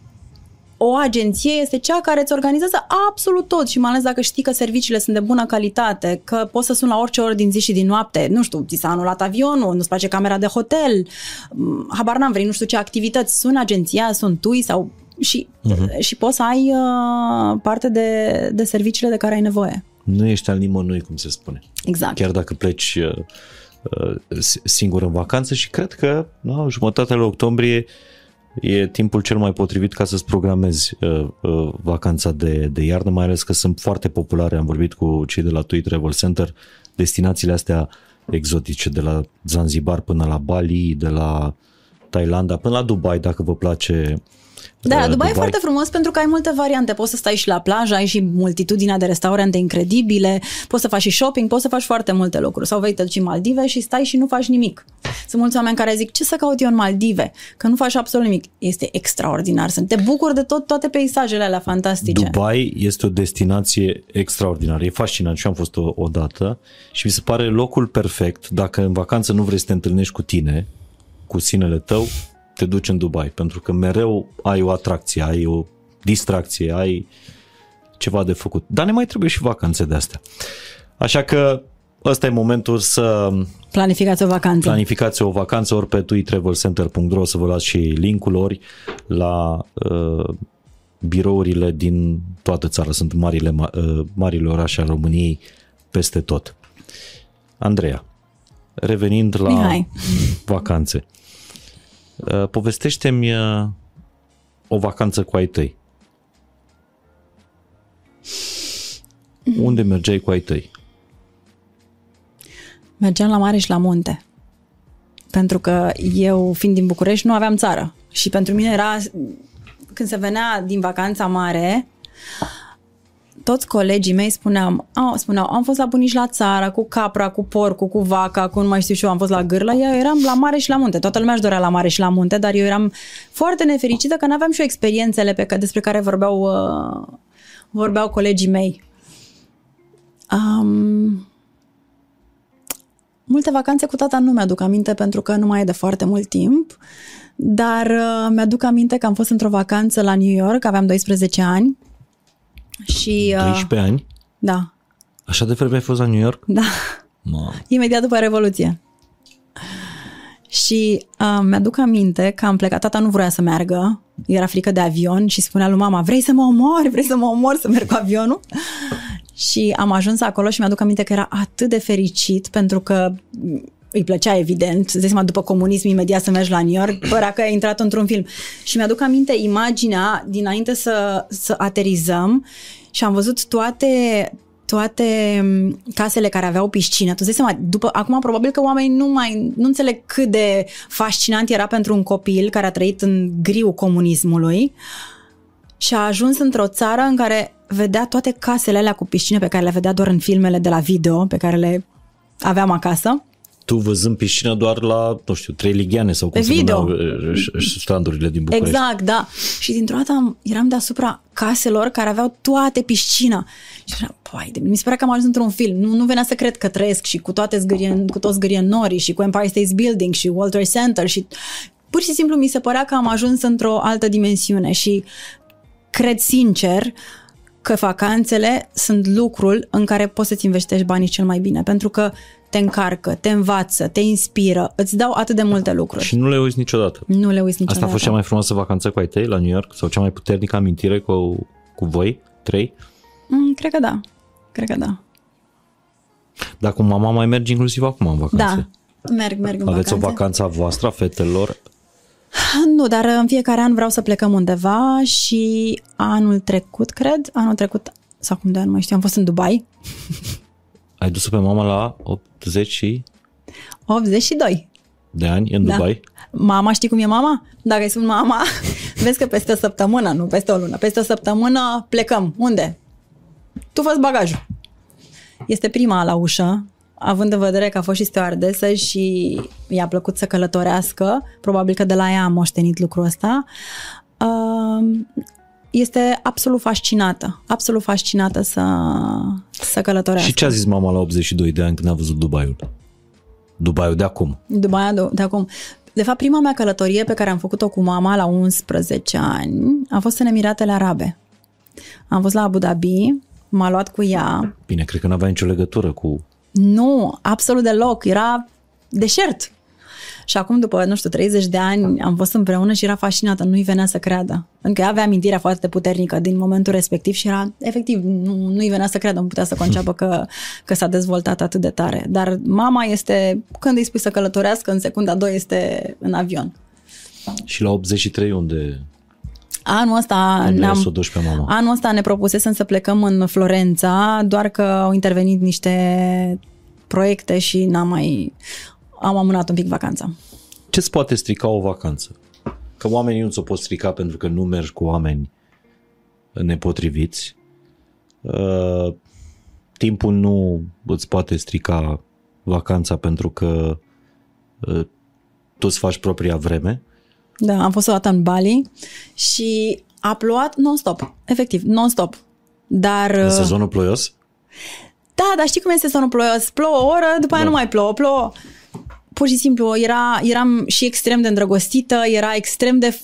Speaker 2: o agenție este cea care îți organizează absolut tot și mai ales dacă știi că serviciile sunt de bună calitate, că poți să suni la orice oră din zi și din noapte, nu știu, ți s-a anulat avionul, nu-ți place camera de hotel, habar n-am vrei, nu știu ce activități, sun agenția, sunt tui sau și, uh-huh. și poți să ai uh, parte de, de serviciile de care ai nevoie.
Speaker 1: Nu ești al nimănui, cum se spune.
Speaker 2: Exact.
Speaker 1: Chiar dacă pleci uh, uh, singur în vacanță și cred că no, jumătatea lui octombrie e timpul cel mai potrivit ca să-ți programezi uh, uh, vacanța de, de iarnă, mai ales că sunt foarte populare, am vorbit cu cei de la TUI Travel Center, destinațiile astea exotice, de la Zanzibar până la Bali, de la Thailanda până la Dubai, dacă vă place uh,
Speaker 2: da, Dubai, Dubai e foarte frumos pentru că ai multe variante. Poți să stai și la plajă, ai și multitudinea de restaurante incredibile, poți să faci și shopping, poți să faci foarte multe lucruri. Sau vei te duci în Maldive și stai și nu faci nimic. Sunt mulți oameni care zic, ce să caut eu în Maldive? Că nu faci absolut nimic. Este extraordinar. Să te bucuri de tot, toate peisajele alea fantastice.
Speaker 1: Dubai este o destinație extraordinară. E fascinant și am fost o, o dată și mi se pare locul perfect dacă în vacanță nu vrei să te întâlnești cu tine, cu sinele tău, te duci în Dubai, pentru că mereu ai o atracție, ai o distracție, ai ceva de făcut. Dar ne mai trebuie și vacanțe de astea. Așa că ăsta e momentul să
Speaker 2: planificați o vacanță.
Speaker 1: Planificați o vacanță ori pe tuitravelcenter.ro să vă luați și linkul ori la uh, birourile din toată țara. Sunt marile, uh, marile orașe ale României peste tot. Andreea, revenind la Mihai. vacanțe. Uh, povestește-mi uh, o vacanță cu ai tăi. Unde mergeai cu ai tăi?
Speaker 2: Mergeam la mare și la munte. Pentru că eu, fiind din București, nu aveam țară. Și pentru mine era, când se venea din vacanța mare, toți colegii mei spuneam, au, spuneau, am fost la bunici la țară, cu capra, cu porcul, cu vaca, cu nu mai știu și eu, am fost la gârlă, eu eram la mare și la munte. Toată lumea își dorea la mare și la munte, dar eu eram foarte nefericită că nu aveam și eu experiențele pe, despre care vorbeau, uh, vorbeau colegii mei. Um, multe vacanțe cu tata nu mi-aduc aminte pentru că nu mai e de foarte mult timp, dar uh, mi-aduc aminte că am fost într-o vacanță la New York, aveam 12 ani și,
Speaker 1: 13 uh, ani?
Speaker 2: Da.
Speaker 1: Așa de vreme ai fost la New York?
Speaker 2: Da. Ma. Imediat după Revoluție. Și uh, mi-aduc aminte că am plecat, tata nu vrea să meargă, era frică de avion și spunea lui mama, vrei să mă omori, vrei să mă omori să merg cu avionul? și am ajuns acolo și mi-aduc aminte că era atât de fericit pentru că îi plăcea evident, îți seama, după comunism imediat să mergi la New York, părea că ai intrat într-un film. Și mi-aduc aminte imaginea dinainte să, să aterizăm și am văzut toate toate mm, casele care aveau piscină. Tu îți seama, după, acum probabil că oamenii nu mai nu înțeleg cât de fascinant era pentru un copil care a trăit în griu comunismului și a ajuns într-o țară în care vedea toate casele alea cu piscine pe care le vedea doar în filmele de la video, pe care le aveam acasă
Speaker 1: tu văzând piscina doar la, nu știu, trei ligheane sau cum Pe se video. strandurile din București.
Speaker 2: Exact, da. Și dintr-o dată eram deasupra caselor care aveau toate piscina. Și spuneam, păi, mi se părea că am ajuns într-un film. Nu, nu venea să cred că trăiesc și cu toate zgârie, cu toți zgârienorii și cu Empire State Building și World Trade Center și pur și simplu mi se părea că am ajuns într-o altă dimensiune și cred sincer că vacanțele sunt lucrul în care poți să-ți investești banii cel mai bine, pentru că te încarcă, te învață, te inspiră, îți dau atât de multe lucruri.
Speaker 1: Și nu le uiți niciodată.
Speaker 2: Nu le uiți niciodată.
Speaker 1: Asta a fost cea mai frumoasă vacanță cu ai tăi la New York sau cea mai puternică amintire cu, cu voi, trei?
Speaker 2: Mm, cred că da. Cred că da.
Speaker 1: Dar cu mama mai mergi inclusiv acum în vacanțe?
Speaker 2: Da, merg, merg în
Speaker 1: Aveți
Speaker 2: vacanțe.
Speaker 1: o vacanță a voastră, a fetelor?
Speaker 2: Nu, dar în fiecare an vreau să plecăm undeva și anul trecut, cred, anul trecut, sau cum de an, mai știu, am fost în Dubai.
Speaker 1: Ai dus-o pe mama la 80 și...
Speaker 2: 82.
Speaker 1: De ani în da. Dubai?
Speaker 2: Mama, știi cum e mama? Dacă îi spun mama, Vezi că peste o săptămână, nu peste o lună, peste o săptămână plecăm. Unde? Tu fă bagajul. Este prima la ușă, având în vedere că a fost și stewardesă și i-a plăcut să călătorească, probabil că de la ea a moștenit lucrul ăsta, uh, este absolut fascinată, absolut fascinată să, să călătorească.
Speaker 1: Și ce a zis mama la 82 de ani când a văzut Dubaiul? Dubaiul de acum.
Speaker 2: Dubaiul de acum. De fapt, prima mea călătorie pe care am făcut-o cu mama la 11 ani a fost în Emiratele Arabe. Am fost la Abu Dhabi, m-a luat cu ea.
Speaker 1: Bine, cred că nu avea nicio legătură cu...
Speaker 2: Nu, absolut deloc. Era deșert. Și acum, după, nu știu, 30 de ani, am fost împreună și era fascinată, nu-i venea să creadă. Încă avea amintirea foarte puternică din momentul respectiv și era, efectiv, nu, nu-i venea să creadă, nu putea să conceapă că, că s-a dezvoltat atât de tare. Dar mama este, când îi spui să călătorească, în secunda 2 este în avion.
Speaker 1: Și la 83 unde
Speaker 2: Anul ăsta,
Speaker 1: ne-am, pe mama.
Speaker 2: anul ăsta ne propusesem să plecăm în Florența, doar că au intervenit niște proiecte și n-am mai am amânat un pic vacanța.
Speaker 1: Ce-ți poate strica o vacanță? Că oamenii nu ți-o pot strica pentru că nu mergi cu oameni nepotriviți. Uh, timpul nu îți poate strica vacanța pentru că uh, tu îți faci propria vreme.
Speaker 2: Da, am fost o dată în Bali și a plouat non-stop, efectiv, non-stop. Dar...
Speaker 1: În uh, sezonul ploios?
Speaker 2: Da, dar știi cum este sezonul ploios? Plouă o oră, după aia da. nu mai plouă, plouă pur și simplu era, eram și extrem de îndrăgostită, era extrem de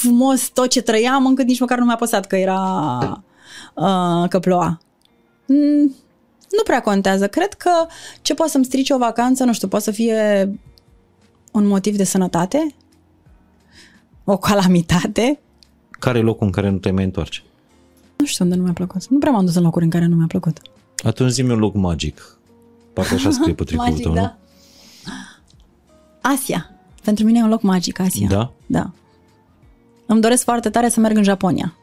Speaker 2: frumos tot ce trăiam, încât nici măcar nu mi-a păsat că era uh, că ploua. Mm, nu prea contează. Cred că ce poate să-mi strice o vacanță, nu știu, poate să fie un motiv de sănătate, o calamitate.
Speaker 1: Care e locul în care nu te mai întoarce?
Speaker 2: Nu știu unde nu mi-a plăcut. Nu prea m-am dus în locuri în care nu mi-a plăcut.
Speaker 1: Atunci zi un loc magic. Parcă așa scrie pe tricoul tău, da. nu?
Speaker 2: Asia. Pentru mine e un loc magic, Asia.
Speaker 1: Da?
Speaker 2: Da. Îmi doresc foarte tare să merg în Japonia.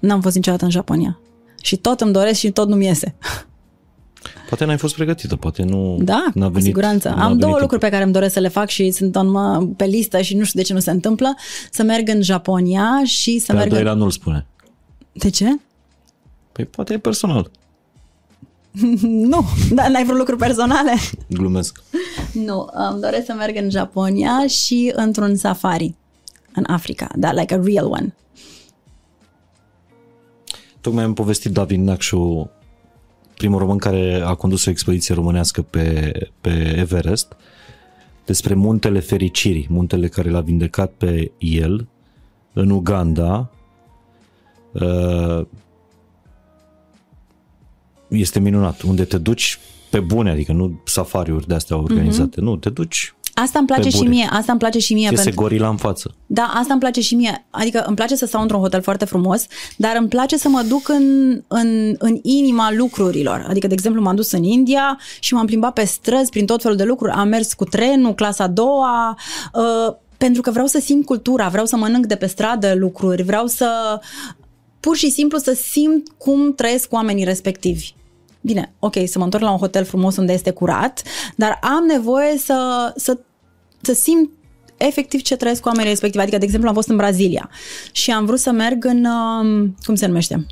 Speaker 2: N-am fost niciodată în Japonia. Și tot îmi doresc și tot nu-mi iese.
Speaker 1: Poate n-ai fost pregătită, poate nu
Speaker 2: Da,
Speaker 1: n-a venit,
Speaker 2: cu siguranță. Am două lucruri timp. pe care îmi doresc să le fac și sunt în, mă, pe listă și nu știu de ce nu se întâmplă. Să merg în Japonia și să
Speaker 1: pe
Speaker 2: merg... Pe
Speaker 1: în... nu-l spune.
Speaker 2: De ce?
Speaker 1: Păi poate e personal.
Speaker 2: nu, dar n-ai vreo lucruri personale?
Speaker 1: Glumesc.
Speaker 2: Nu, îmi doresc să merg în Japonia și într-un safari în Africa, da, like a real one.
Speaker 1: Tocmai am povestit David Nacșu, primul român care a condus o expediție românească pe, pe Everest, despre muntele fericirii, muntele care l-a vindecat pe el în Uganda, uh, este minunat. Unde te duci pe bune, adică nu safariuri de astea organizate, mm-hmm. nu, te duci
Speaker 2: Asta îmi place și mie, asta îmi place și mie.
Speaker 1: Este pentru... gorila în față.
Speaker 2: Da, asta îmi place și mie. Adică îmi place să stau într-un hotel foarte frumos, dar îmi place să mă duc în, în, în inima lucrurilor. Adică, de exemplu, m-am dus în India și m-am plimbat pe străzi prin tot felul de lucruri. Am mers cu trenul, clasa a doua, uh, pentru că vreau să simt cultura, vreau să mănânc de pe stradă lucruri, vreau să pur și simplu să simt cum trăiesc oamenii respectivi bine, ok, să mă întorc la un hotel frumos unde este curat, dar am nevoie să, să, să simt efectiv ce trăiesc cu oamenii respectivi. Adică, de exemplu, am fost în Brazilia și am vrut să merg în, um, cum se numește?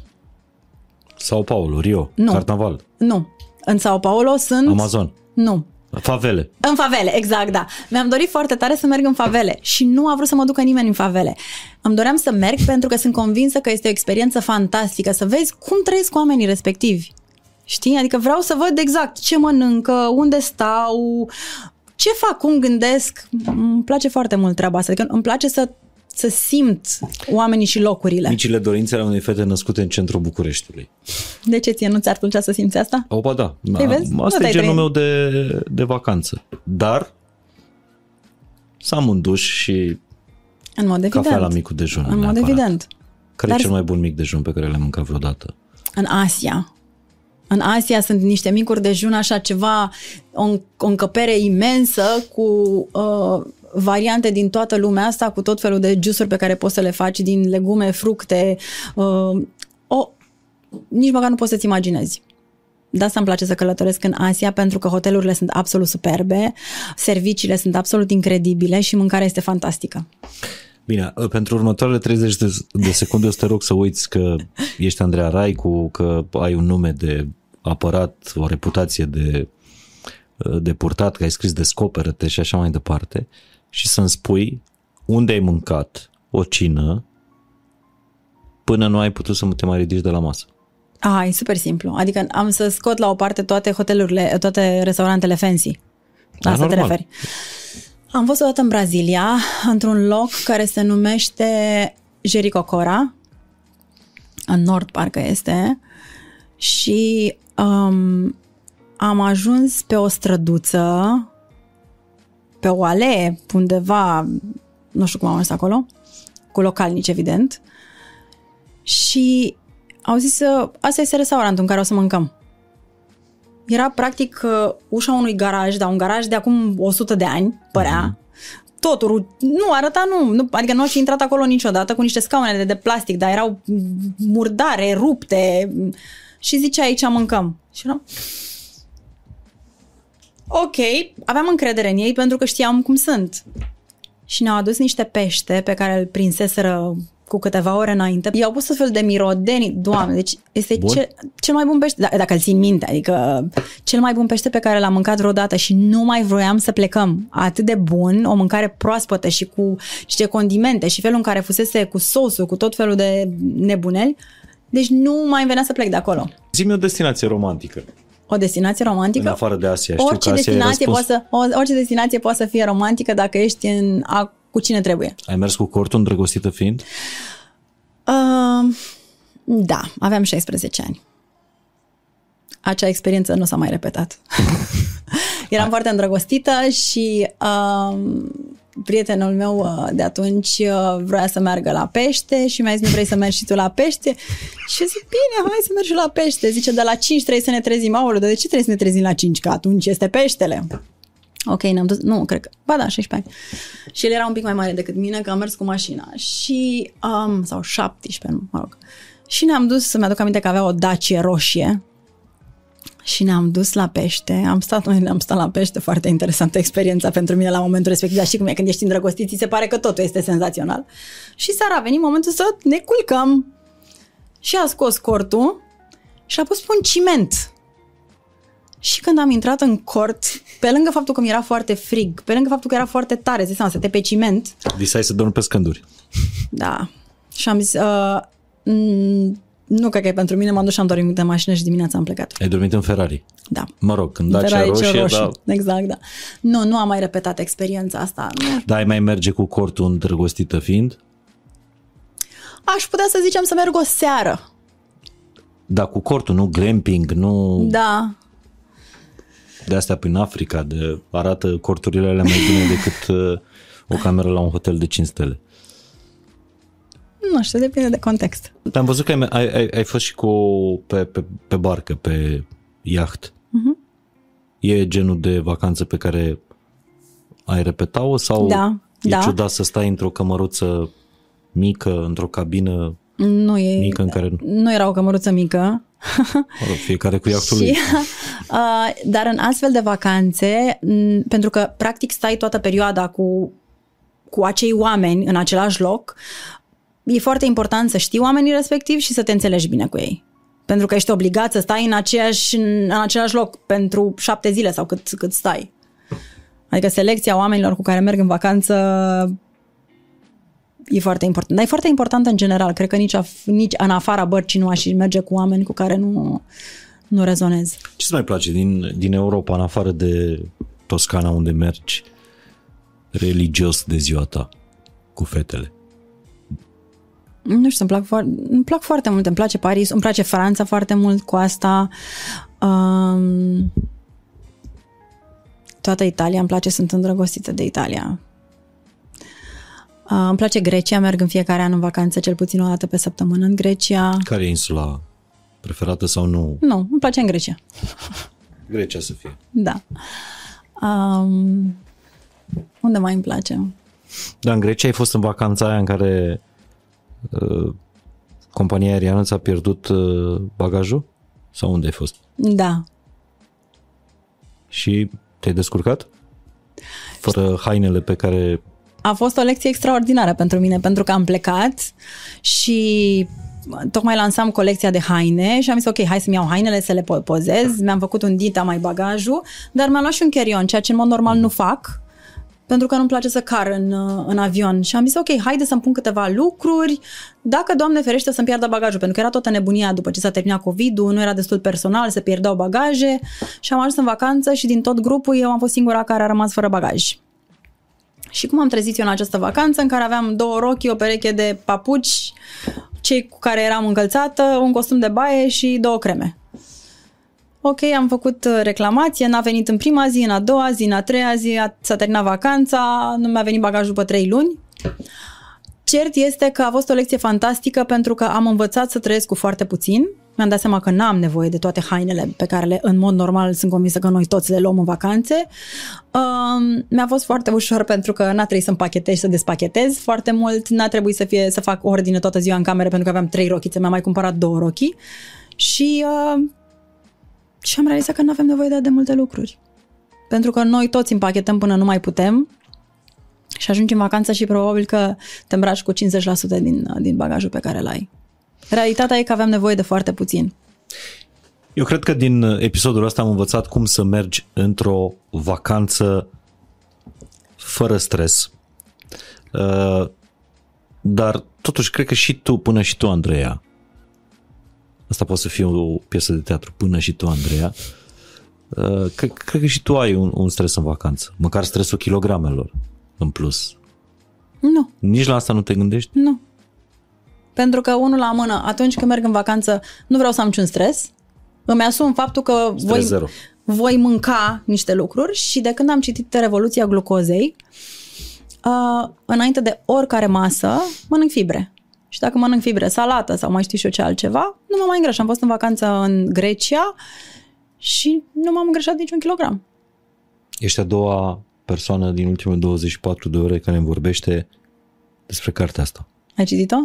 Speaker 1: Sao Paulo, Rio,
Speaker 2: nu.
Speaker 1: Carnaval.
Speaker 2: Nu. În Sao Paulo sunt...
Speaker 1: Amazon.
Speaker 2: Nu.
Speaker 1: Favele.
Speaker 2: În favele, exact, da. Mi-am dorit foarte tare să merg în favele și nu a vrut să mă ducă nimeni în favele. Îmi doream să merg pentru că sunt convinsă că este o experiență fantastică, să vezi cum trăiesc oamenii respectivi. Știi? Adică vreau să văd exact ce mănâncă, unde stau, ce fac, cum gândesc. Îmi place foarte mult treaba asta. Adică îmi place să să simt oamenii și locurile.
Speaker 1: Micile dorințe ale unei fete născute în centrul Bucureștiului.
Speaker 2: De ce ție nu ți-ar plăcea să simți asta?
Speaker 1: Opa, da. Ei, vezi? Asta nu e genul meu de, de vacanță. Dar să am un duș și
Speaker 2: în mod evident.
Speaker 1: cafea la micul dejun.
Speaker 2: În mod evident.
Speaker 1: Care Dar... e cel mai bun mic dejun pe care l-am mâncat vreodată?
Speaker 2: În Asia. În Asia sunt niște micuri dejun, așa ceva, o, o încăpere imensă cu uh, variante din toată lumea asta, cu tot felul de juice pe care poți să le faci din legume, fructe. Uh, o, nici măcar nu poți să-ți imaginezi. De asta îmi place să călătoresc în Asia pentru că hotelurile sunt absolut superbe, serviciile sunt absolut incredibile și mâncarea este fantastică.
Speaker 1: Bine, pentru următoarele 30 de, de secunde o să te rog să uiți că ești Andreea Raicu, că ai un nume de apărat, o reputație de, de purtat, că ai scris Descoperă-te și așa mai departe și să-mi spui unde ai mâncat o cină până nu ai putut să te mai ridici de la masă.
Speaker 2: Ah, e super simplu. Adică am să scot la o parte toate hotelurile, toate restaurantele fancy. La asta te referi. Am fost odată în Brazilia, într-un loc care se numește Jericocora, în nord parcă este, și um, am ajuns pe o străduță, pe o alee, undeva, nu știu cum am ajuns acolo, cu localnici, evident, și au zis, asta este restaurantul în care o să mâncăm. Era practic uh, ușa unui garaj, dar un garaj de acum 100 de ani, părea. Mm-hmm. Totul, nu arăta, nu, nu, adică nu aș fi intrat acolo niciodată cu niște scaune de, de plastic, dar erau murdare, rupte și zicea aici mâncăm. Și eram, ok, aveam încredere în ei pentru că știam cum sunt. Și ne-au adus niște pește pe care îl prinseseră cu câteva ore înainte, i-au pus tot fel de mirodeni, doamne, deci este cel, cel mai bun pește, d- dacă îl țin minte, adică cel mai bun pește pe care l-am mâncat vreodată și nu mai vroiam să plecăm. Atât de bun, o mâncare proaspătă și cu niște condimente și felul în care fusese cu sosul, cu tot felul de nebuneli, deci nu mai venea să plec de acolo.
Speaker 1: Zi-mi o destinație romantică.
Speaker 2: O destinație romantică?
Speaker 1: În afară de Asia. Știu
Speaker 2: orice,
Speaker 1: că Asia
Speaker 2: destinație poate să, orice destinație poate să fie romantică dacă ești în, a, cu cine trebuie.
Speaker 1: Ai mers cu cortul îndrăgostită fiind?
Speaker 2: Uh, da, aveam 16 ani. Acea experiență nu s-a mai repetat. Eram foarte îndrăgostită și uh, prietenul meu uh, de atunci uh, vrea să meargă la pește și mi-a zis, nu vrei să mergi și tu la pește? Și eu zic, bine, hai să mergi la pește. Zice, de la 5 trebuie să ne trezim. Aoleu, de ce trebuie să ne trezim la 5? Că atunci este peștele. Ok, ne-am dus, nu, cred că, ba da, 16 ani. Și el era un pic mai mare decât mine, că am mers cu mașina. Și, um, sau 17, mă rog. Și ne-am dus, să-mi aduc aminte că avea o Dacie roșie. Și ne-am dus la pește, am stat, noi ne-am stat la pește, foarte interesantă experiența pentru mine la momentul respectiv, dar știi cum e, când ești îndrăgostit, ți se pare că totul este senzațional. Și seara a venit momentul să ne culcăm. Și a scos cortul și a pus pe un ciment și când am intrat în cort, pe lângă faptul că mi era foarte frig, pe lângă faptul că era foarte tare, zi seama, să te pe ciment.
Speaker 1: Visai să dormi pe scânduri.
Speaker 2: Da. Și am zis, uh, nu cred că e pentru mine, m-am dus și am dormit în mașină și dimineața am plecat.
Speaker 1: Ai dormit în Ferrari?
Speaker 2: Da.
Speaker 1: Mă rog, când Dacia roșie, roșie, da.
Speaker 2: Exact, da. Nu, nu am mai repetat experiența asta. Nu.
Speaker 1: Da, ai mai merge cu cortul îndrăgostită fiind?
Speaker 2: Aș putea să zicem să merg o seară.
Speaker 1: Da, cu cortul, nu glamping, nu...
Speaker 2: Da,
Speaker 1: de astea prin Africa, de arată corturile alea mai bine decât uh, o cameră la un hotel de 5 stele.
Speaker 2: Nu știu, depinde de context.
Speaker 1: Am văzut că ai, ai, ai fost și cu pe, pe, pe barcă, pe iaht. Uh-huh. E genul de vacanță pe care ai repeta-o sau
Speaker 2: da,
Speaker 1: e
Speaker 2: da.
Speaker 1: ciudat să stai într-o cămăruță mică, într-o cabină
Speaker 2: nu e,
Speaker 1: mică în care...
Speaker 2: Nu era o cămăruță mică,
Speaker 1: Mă rog, fiecare cu iactul lui.
Speaker 2: uh, dar în astfel de vacanțe, m- pentru că practic stai toată perioada cu, cu acei oameni în același loc, e foarte important să știi oamenii respectiv și să te înțelegi bine cu ei. Pentru că ești obligat să stai în, aceeași, în, în același loc pentru șapte zile sau cât, cât stai. Adică selecția oamenilor cu care merg în vacanță e foarte important. Dar e foarte important în general. Cred că nici, af- nici în afara bărcii nu aș merge cu oameni cu care nu, nu rezonez.
Speaker 1: Ce îți mai place din, din Europa, în afară de Toscana unde mergi religios de ziua ta cu fetele?
Speaker 2: Nu știu, îmi plac, foarte, îmi plac foarte mult. Îmi place Paris, îmi place Franța foarte mult cu asta. Um, toată Italia îmi place, sunt îndrăgostită de Italia. Uh, îmi place Grecia, merg în fiecare an în vacanță, cel puțin o dată pe săptămână în Grecia.
Speaker 1: Care e insula preferată sau nu?
Speaker 2: Nu, îmi place în Grecia.
Speaker 1: Grecia să fie.
Speaker 2: Da. Um, unde mai îmi place?
Speaker 1: Da, în Grecia ai fost în vacanța aia în care uh, compania aeriană ți-a pierdut uh, bagajul? Sau unde ai fost?
Speaker 2: Da.
Speaker 1: Și te-ai descurcat? Fără hainele pe care
Speaker 2: a fost o lecție extraordinară pentru mine, pentru că am plecat și tocmai lansam colecția de haine și am zis, ok, hai să-mi iau hainele, să le pozez. Mi-am făcut un dita mai bagajul, dar mi-am luat și un carry ceea ce în mod normal nu fac pentru că nu-mi place să car în, în avion. Și am zis, ok, haide să-mi pun câteva lucruri, dacă, Doamne ferește, să-mi pierdă bagajul, pentru că era toată nebunia după ce s-a terminat COVID-ul, nu era destul personal, se pierdeau bagaje și am ajuns în vacanță și din tot grupul eu am fost singura care a rămas fără bagaj. Și cum am trezit eu în această vacanță în care aveam două rochi, o pereche de papuci, cei cu care eram încălțată, un costum de baie și două creme. Ok, am făcut uh, reclamație, n-a venit în prima zi, în a doua zi, în a treia zi, s-a terminat vacanța, nu mi-a venit bagajul după trei luni. Cert este că a fost o lecție fantastică pentru că am învățat să trăiesc cu foarte puțin. Mi-am dat seama că n-am nevoie de toate hainele pe care le, în mod normal sunt convinsă că noi toți le luăm în vacanțe. Um, mi-a fost foarte ușor pentru că n-a trebuit să împachetez și să despachetez foarte mult, n-a trebuit să, fie, să fac ordine toată ziua în cameră pentru că aveam trei rochițe, mi-am mai cumpărat două rochii și uh, și am realizat că nu avem nevoie de, de multe lucruri. Pentru că noi toți împachetăm până nu mai putem și ajungi în vacanță și probabil că te îmbraci cu 50% din, din bagajul pe care îl ai. Realitatea e că avem nevoie de foarte puțin.
Speaker 1: Eu cred că din episodul ăsta am învățat cum să mergi într-o vacanță fără stres. Uh, dar totuși cred că și tu, până și tu, Andreea, Asta poate să fie o piesă de teatru până și tu, Andreea. Uh, cred, cred că și tu ai un, un stres în vacanță. Măcar stresul kilogramelor în plus.
Speaker 2: Nu.
Speaker 1: Nici la asta nu te gândești?
Speaker 2: Nu. Pentru că unul la mână, atunci când merg în vacanță, nu vreau să am niciun stres. Îmi asum faptul că voi, zero. voi mânca niște lucruri și de când am citit Revoluția Glucozei, uh, înainte de oricare masă, mănânc fibre. Și dacă mănânc fibre, salată sau mai știu și eu ce altceva, nu mă mai îngrăș. Am fost în vacanță în Grecia și nu m-am îngrășat niciun kilogram.
Speaker 1: Ești a doua persoană din ultimele 24 de ore care îmi vorbește despre cartea asta.
Speaker 2: Ai citit-o?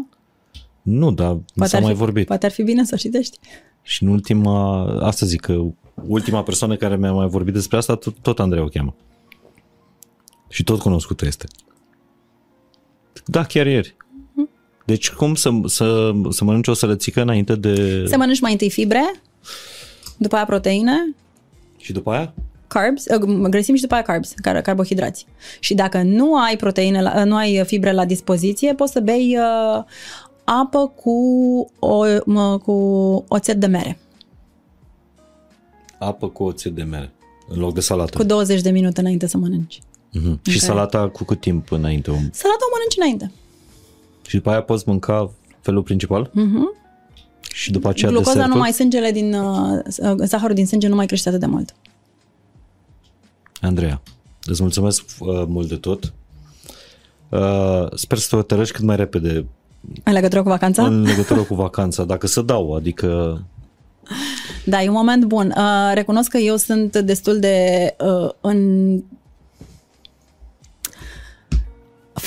Speaker 1: Nu, dar poate s-a mai
Speaker 2: fi,
Speaker 1: vorbit.
Speaker 2: Poate ar fi bine să o citești.
Speaker 1: Și în ultima, asta zic că ultima persoană care mi-a mai vorbit despre asta, tot, tot Andrei o cheamă. Și tot cunoscută este. Da, chiar ieri. Deci cum să, să, să mănânci o sărățică înainte de...
Speaker 2: Să mănânci mai întâi fibre, după aia proteine.
Speaker 1: Și după aia?
Speaker 2: Carbs, uh, grăsimi și după aia carbs, car- carbohidrați. Și dacă nu ai proteine, la, nu ai fibre la dispoziție, poți să bei uh, apă cu, o, mă, cu oțet de mere.
Speaker 1: Apă cu oțet de mere, în loc de salată.
Speaker 2: Cu 20 de minute înainte să mănânci.
Speaker 1: Uh-huh. Și salata cu cât timp înainte?
Speaker 2: Salata o mănânci înainte.
Speaker 1: Și după aia poți mânca felul principal?
Speaker 2: Uh-huh.
Speaker 1: Și după aceea
Speaker 2: Glucoza
Speaker 1: desertul?
Speaker 2: nu mai sângele din, uh, zahărul din sânge nu mai crește atât de mult.
Speaker 1: Andreea, îți mulțumesc uh, mult de tot. Uh, sper să te hotărăști cât mai repede
Speaker 2: în legătură cu vacanța?
Speaker 1: În legătură cu vacanța, dacă să dau, adică...
Speaker 2: Da, e un moment bun. Uh, recunosc că eu sunt destul de uh, în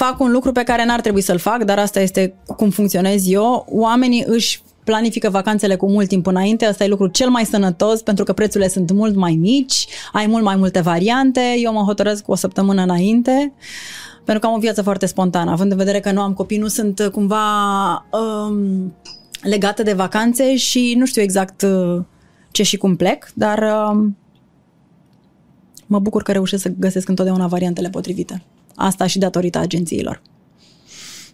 Speaker 2: fac un lucru pe care n-ar trebui să-l fac, dar asta este cum funcționez eu. Oamenii își planifică vacanțele cu mult timp înainte, asta e lucrul cel mai sănătos pentru că prețurile sunt mult mai mici, ai mult mai multe variante, eu mă hotărăsc o săptămână înainte pentru că am o viață foarte spontană, având în vedere că nu am copii, nu sunt cumva um, legate de vacanțe și nu știu exact uh, ce și cum plec, dar um, mă bucur că reușesc să găsesc întotdeauna variantele potrivite. Asta și datorită agențiilor.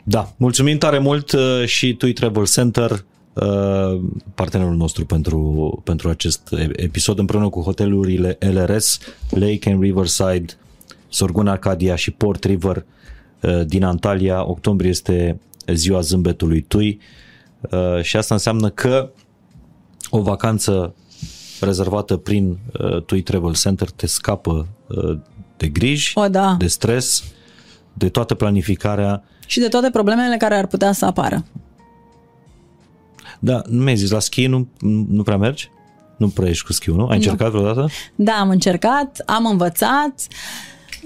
Speaker 1: Da, mulțumim tare mult uh, și TUI Travel Center, uh, partenerul nostru pentru, pentru acest episod, împreună cu hotelurile LRS, Lake and Riverside, Sorgun Arcadia și Port River uh, din Antalya. Octombrie este ziua zâmbetului TUI și asta înseamnă că o vacanță rezervată prin TUI Travel Center te scapă de griji,
Speaker 2: o, da.
Speaker 1: de stres, de toată planificarea.
Speaker 2: Și de toate problemele care ar putea să apară.
Speaker 1: Da, nu mi-ai zis, la schi nu, nu prea mergi? Nu prea ești cu schiul, nu? Ai nu. încercat vreodată?
Speaker 2: Da, am încercat, am învățat,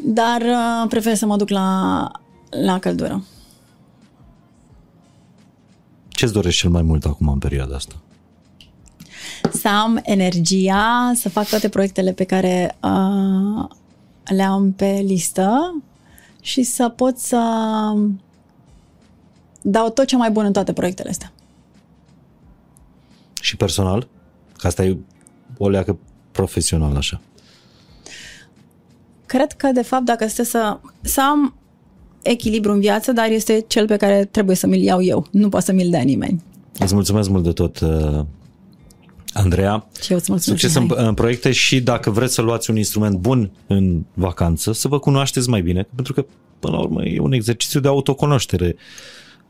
Speaker 2: dar uh, prefer să mă duc la, la căldură.
Speaker 1: Ce-ți dorești cel mai mult acum în perioada asta?
Speaker 2: Să am energia, să fac toate proiectele pe care uh, le am pe listă și să pot să dau tot ce mai bun în toate proiectele astea.
Speaker 1: Și personal? Că asta e o leacă profesională așa.
Speaker 2: Cred că, de fapt, dacă este să, să am echilibru în viață, dar este cel pe care trebuie să mi-l iau eu. Nu pot să mi-l dea nimeni.
Speaker 1: Îți mulțumesc mult de tot, uh, Andreea.
Speaker 2: Și eu îți mulțumesc.
Speaker 1: Succes în, în proiecte și dacă vreți să luați un instrument bun în vacanță, să vă cunoașteți mai bine, pentru că, până la urmă, e un exercițiu de autocunoaștere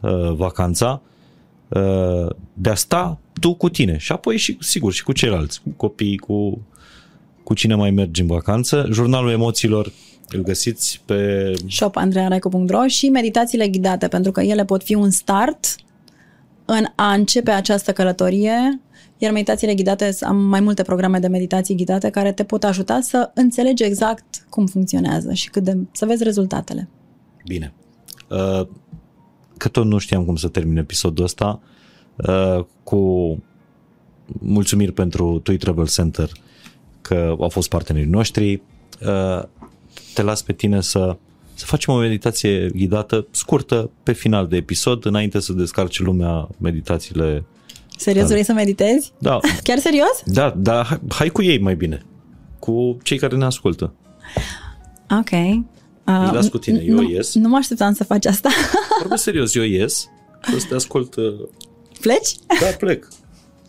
Speaker 1: uh, vacanța, uh, de a sta tu cu tine și apoi și, sigur, și cu ceilalți, cu copii, cu, cu cine mai mergi în vacanță. Jurnalul emoțiilor îl găsiți pe...
Speaker 2: shopandrearaico.ro și meditațiile ghidate, pentru că ele pot fi un start în a începe această călătorie iar meditațiile ghidate, am mai multe programe de meditații ghidate care te pot ajuta să înțelegi exact cum funcționează și cât de, să vezi rezultatele.
Speaker 1: Bine. Uh, că tot nu știam cum să termin episodul ăsta, uh, cu mulțumiri pentru Tui Travel Center că au fost partenerii noștri. Uh, te las pe tine să, să facem o meditație ghidată scurtă pe final de episod, înainte să descarce lumea meditațiile
Speaker 2: Serios, vrei să meditezi?
Speaker 1: Da.
Speaker 2: Chiar serios?
Speaker 1: Da, dar hai cu ei mai bine. Cu cei care ne ascultă.
Speaker 2: Ok. Uh,
Speaker 1: las cu tine, eu
Speaker 2: nu,
Speaker 1: ies.
Speaker 2: Nu mă așteptam să faci asta.
Speaker 1: Vorbesc serios, eu ies și o să te ascult. Uh,
Speaker 2: Pleci?
Speaker 1: Da, plec.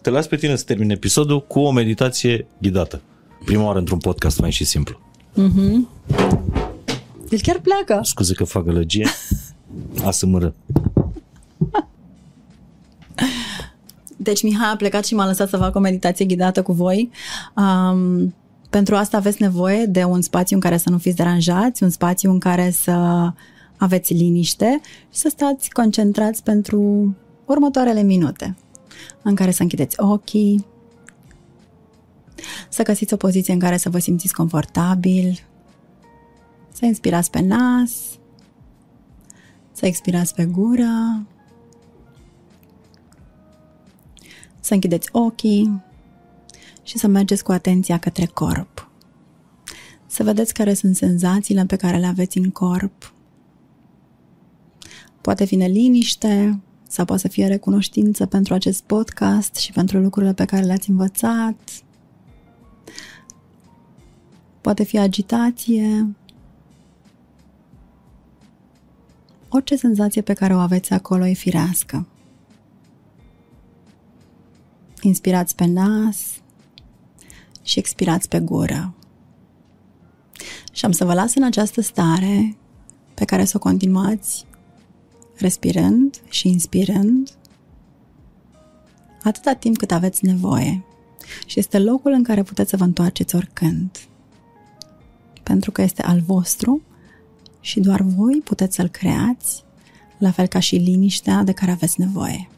Speaker 1: Te las pe tine să termin episodul cu o meditație ghidată. Prima oară într-un podcast mai și simplu.
Speaker 2: Mhm. El chiar pleacă.
Speaker 1: Scuze că fac gălăgie. Asămără.
Speaker 2: Deci Mihai a plecat și m-a lăsat să fac o meditație ghidată cu voi. Um, pentru asta aveți nevoie de un spațiu în care să nu fiți deranjați, un spațiu în care să aveți liniște și să stați concentrați pentru următoarele minute în care să închideți ochii, să găsiți o poziție în care să vă simțiți confortabil, să inspirați pe nas, să expirați pe gură să închideți ochii și să mergeți cu atenția către corp. Să vedeți care sunt senzațiile pe care le aveți în corp. Poate fi neliniște sau poate să fie recunoștință pentru acest podcast și pentru lucrurile pe care le-ați învățat. Poate fi agitație. Orice senzație pe care o aveți acolo e firească. Inspirați pe nas și expirați pe gură. Și am să vă las în această stare pe care să o continuați respirând și inspirând atâta timp cât aveți nevoie. Și este locul în care puteți să vă întoarceți oricând. Pentru că este al vostru și doar voi puteți să-l creați, la fel ca și liniștea de care aveți nevoie.